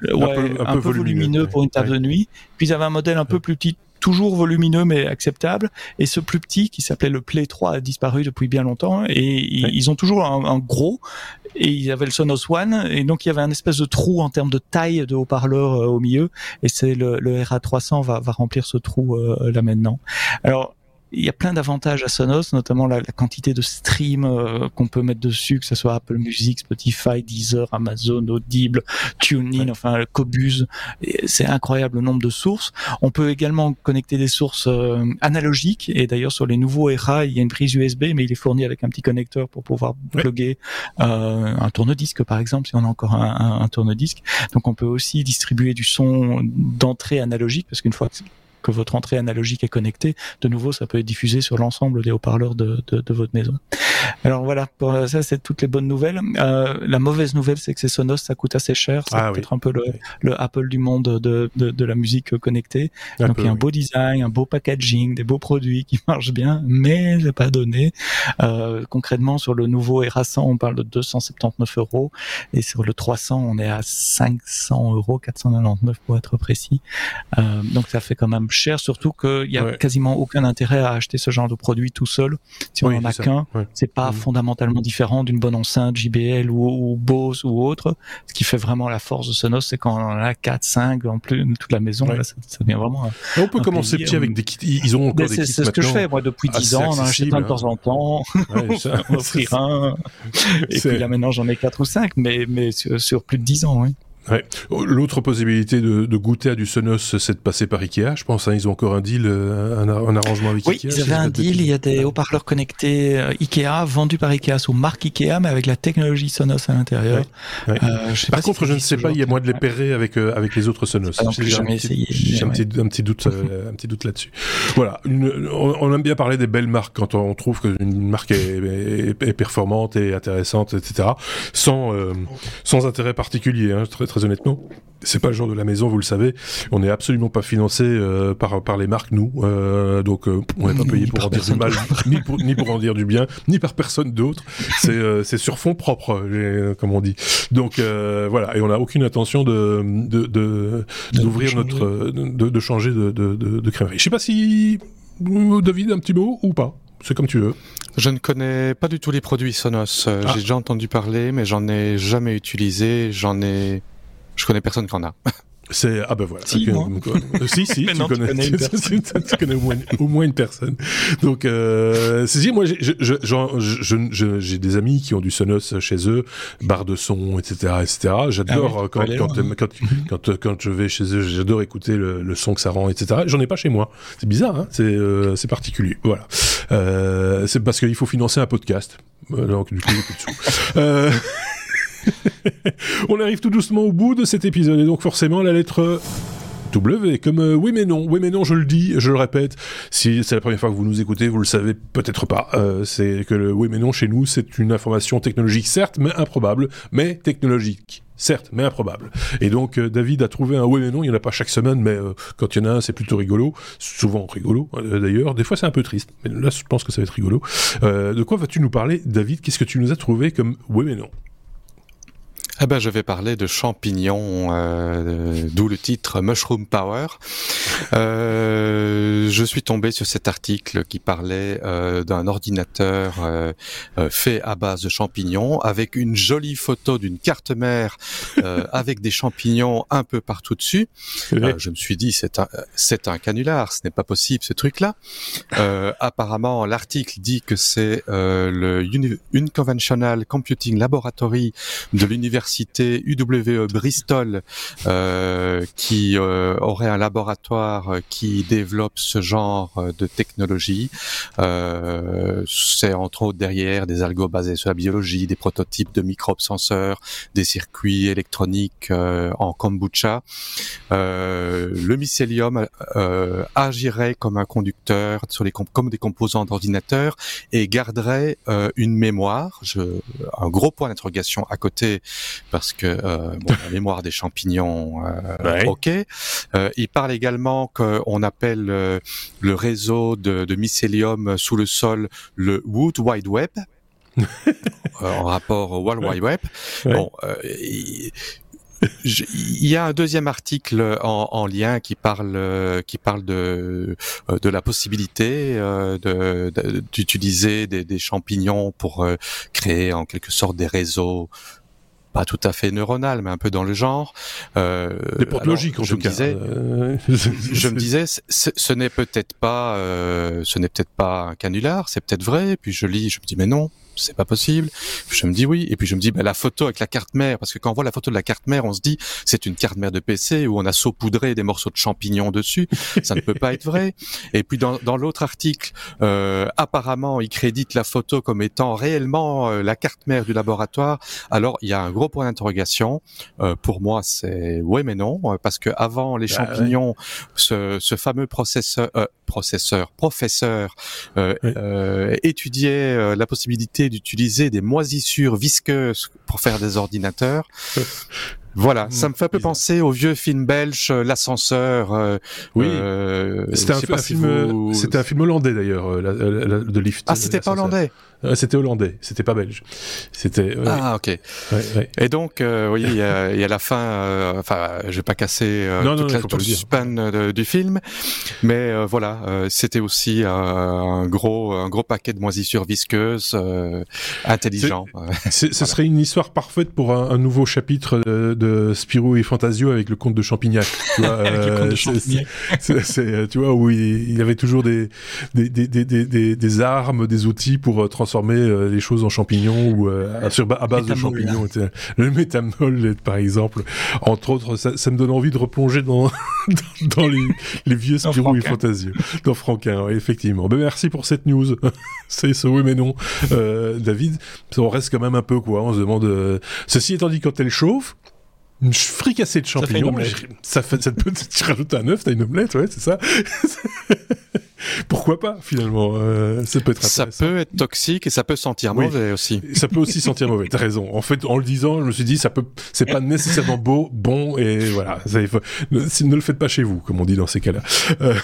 un, peu, volumineux, pour une table de nuit. Puis ils avaient un modèle un peu plus petit toujours volumineux mais acceptable. Et ce plus petit qui s'appelait le Play 3 a disparu depuis bien longtemps. Et ils ont toujours un, gros. Et ils avaient le Sonos One. Et donc il y avait un espèce de trou en termes de taille de haut-parleur euh, au milieu. Et c'est le, le RA300 va, va remplir ce trou euh, là maintenant. Alors il y a plein d'avantages à Sonos, notamment la, la quantité de streams euh, qu'on peut mettre dessus, que ce soit Apple Music, Spotify, Deezer, Amazon, Audible, TuneIn, enfin Cobuz. C'est incroyable le nombre de sources. On peut également connecter des sources euh, analogiques. Et d'ailleurs, sur les nouveaux ERA, il y a une prise USB, mais il est fourni avec un petit connecteur pour pouvoir plugger euh, un tourne-disque, par exemple, si on a encore un, un, un tourne-disque. Donc, on peut aussi distribuer du son d'entrée analogique, parce qu'une fois que votre entrée analogique est connectée, de nouveau, ça peut être diffusé sur l'ensemble des haut-parleurs de, de, de, votre maison. Alors voilà, pour ça, c'est toutes les bonnes nouvelles. Euh, la mauvaise nouvelle, c'est que ces Sonos, ça coûte assez cher. C'est ah peut-être un peu le, le, Apple du monde de, de, de la musique connectée. Donc il y a un beau design, un beau packaging, des beaux produits qui <laughs> marchent bien, mais c'est pas donné. Euh, concrètement, sur le nouveau Era 100, on parle de 279 euros, et sur le 300, on est à 500 euros, 499 pour être précis. Euh, donc ça fait quand même cher, surtout qu'il y a quasiment aucun intérêt à acheter ce genre de produit tout seul. Si on en a qu'un, c'est pas mhm. fondamentalement différent d'une bonne enceinte JBL ou, Bose ou autre. Ce qui fait vraiment la force de Sonos, c'est quand on en a 4, 5 en plus toute la maison, là, ça, devient vraiment. on peut commencer petit avec des kits. Ils ont encore des kits. C'est ce que je fais moi depuis 10 ans. On en achète un de temps en temps. <laughs> on offrir <laughs> un. Et puis là maintenant j'en ai 4 ou 5, mais mais sur, sur plus de 10 ans. Oui. Ouais. L'autre possibilité de, de, goûter à du Sonos, c'est de passer par Ikea. Je pense, hein, ils ont encore un deal, euh, un, un arrangement avec oui, Ikea. Oui, ils avaient un deal. Il y a des haut-parleurs connectés euh, Ikea vendus par Ikea sous marque Ikea, mais avec la technologie Sonos à l'intérieur. Ouais, euh, par contre, je ne sais pas. Il y a moins de les pairer avec euh, avec les autres Sonos. J'ai jamais essayé. J'ai un, petit, un petit doute, <laughs> un petit doute là-dessus. Voilà. Une, on, aime bien parler des belles marques quand on trouve qu'une marque est, est, est, performante et intéressante, etc. Sans sans intérêt particulier, hein, très très honnêtement c'est pas le genre de la maison, vous le savez. On n'est absolument pas financé euh, par par les marques, nous. Euh, donc euh, on n'est pas payé pour en dire du mal, ni pour ni pour en dire du bien, ni par personne d'autre. C'est c'est sur fond propre, comme on dit. Donc voilà, et on n'a aucune intention de de d'ouvrir notre de, de changer de de, de, crèmerie. Je sais pas si David un petit mot ou pas. C'est comme tu veux. Je ne connais pas du tout les produits Sonos. Ah. J'ai déjà entendu parler, mais j'en ai jamais utilisé. J'en ai je connais personne qui en a. C'est ah ben voilà. Si, si, si, <laughs> tu, <laughs> connais, tu, connais, au moins, au moins une personne. Donc euh, c'est moi j'ai des amis qui ont du Sonos chez eux, barre de son, etc., etc. J'adore ah quand, quand, quand, quand, quand, je vais chez eux, j'adore écouter le, le, son que ça rend, etc. J'en ai pas chez moi. C'est bizarre, hein c'est euh, c'est particulier. Voilà. Euh, c'est parce qu'il faut financer un podcast. Euh, donc du coup, <laughs> euh... <laughs> On arrive tout doucement au bout de cet épisode et donc forcément la lettre W comme euh, oui mais non, oui mais non, je le dis, je le répète. Si c'est la première fois que vous nous écoutez, vous le savez peut-être pas. Euh, c'est que le oui mais non chez nous, c'est une information technologique certes, mais improbable, mais technologique. Certes, mais improbable. Et donc euh, David a trouvé un oui mais non, il n'y en a pas chaque semaine, mais quand il y en a un, c'est plutôt rigolo, souvent rigolo d'ailleurs. Des fois c'est un peu triste, mais là je pense que ça va être rigolo. de quoi vas-tu nous parler, David? Qu'est-ce que tu nous as trouvé comme oui mais non? Eh ben, je vais parler de champignons, euh, d'où le titre Mushroom Power. Euh, je suis tombé sur cet article qui parlait euh, d'un ordinateur euh, euh, fait à base de champignons, avec une jolie photo d'une carte mère <laughs> avec des champignons un peu partout dessus. je me suis dit, c'est un, c'est un canular, ce n'est pas possible ce truc-là. apparemment, l'article dit que c'est le Unconventional Computing Laboratory de l'université cité UWE Bristol euh, qui euh, aurait un laboratoire euh, qui développe ce genre de technologie. c'est entre autres derrière des algos basés sur la biologie, des prototypes de microbes senseurs, des circuits électroniques en kombucha. le mycélium agirait comme un conducteur sur les comme des composants d'ordinateur et garderait une mémoire. Un gros point d'interrogation à côté parce que euh, bon, la mémoire des champignons, euh, ok. Euh, il parle également qu'on appelle euh, le réseau de, de, mycélium sous le sol le Wood Wide Web. <laughs> en rapport au World Wide Web. Bon, il, il y a un deuxième article en, en lien qui parle qui parle de de la possibilité d'utiliser des, des, champignons pour créer en quelque sorte des réseaux pas tout à fait neuronal, mais un peu dans le genre. Euh, Des portes logiques en je tout cas. Disais, euh, je me disais, ce n'est peut-être pas, euh, ce n'est peut-être pas un canular, c'est peut-être vrai. Puis je lis, je me dis mais non, c'est pas possible. je me dis oui, et puis je me dis bah, la photo avec la carte mère, parce que quand on voit la photo de la carte mère, on se dit c'est une carte mère de PC où on a saupoudré des morceaux de champignons dessus. Ça ne peut pas être vrai. Et puis dans, dans l'autre article, euh, apparemment, il crédite la photo comme étant réellement euh, la carte mère du laboratoire. Alors il y a un gros point d'interrogation. Euh, pour moi, c'est oui mais non, parce que avant les bah, champignons, ce, ce, fameux processeur, euh, processeur, professeur étudiait la possibilité d'utiliser des moisissures visqueuses pour faire des ordinateurs. <laughs> Voilà, hmm. ça me fait un peu penser au vieux film belge, euh, l'ascenseur. Euh, oui, euh, c'était un, film, c'était un film hollandais d'ailleurs, de Lift. Ah, c'était pas hollandais. C'était hollandais, c'était pas belge. C'était. Ah, ok. Ouais, ouais. Et donc, oui, il y, a, y a la fin. enfin, je vais pas casser non, toute non, la, tout le span du film, mais voilà, c'était aussi un gros, un gros paquet de moisissures visqueuses, intelligent. Ce serait une histoire parfaite pour un, un nouveau chapitre de Spirou et Fantasio avec le comte de Champignac. Tu vois, <laughs> euh, <laughs> c'est, tu vois où il, y avait toujours des des, des, des, des, armes, des outils pour euh, transformer euh, les choses en champignons ou sur, à base de champignons. Le méthanol, par exemple, entre autres, ça, ça, me donne envie de replonger dans <laughs> dans, les, les, vieux Spirou et Fantasio, dans Franquin, effectivement. Ben, merci pour cette news. <laughs> c'est ce oui mais non, David. On reste quand même un peu quoi. On se demande. Ceci étant dit, quand elle chauffe, une fricassée de champignons. Ça fait, ça, peut, tu rajoutes un œuf, t'as une omelette, ouais, c'est ça. <laughs> Pourquoi pas finalement euh, Ça peut être Ça peut être toxique et ça peut sentir mauvais aussi. Ça peut aussi sentir mauvais. T'as raison. En fait, en le disant, je me suis dit ça peut, c'est pas nécessairement beau, bon et voilà. Ça, faut... ne, ne, le faites pas chez vous, comme on dit dans ces cas-là. Euh...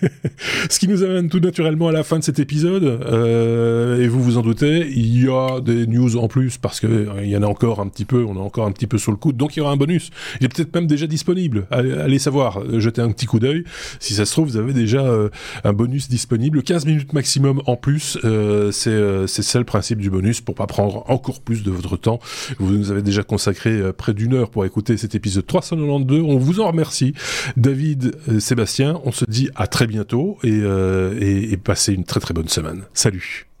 <laughs> Ce qui nous amène tout naturellement à la fin de cet épisode. Euh, et vous vous en doutez, il y a des news en plus parce que euh, il y en a encore un petit peu. On est encore un petit peu sur le coude, donc il y aura un bonus. Il est peut-être même déjà disponible. Allez, allez savoir, jetez un petit coup d'œil. Si ça se trouve, vous avez déjà un bonus disponible, 15 minutes maximum en plus. c'est c'est ça le principe du bonus pour pas prendre encore plus de votre temps. Vous nous avez déjà consacré près d'une heure pour écouter cet épisode 392. On vous en remercie, David, Sébastien. On se dit à très bientôt et, et, et passez une très très bonne semaine. Salut.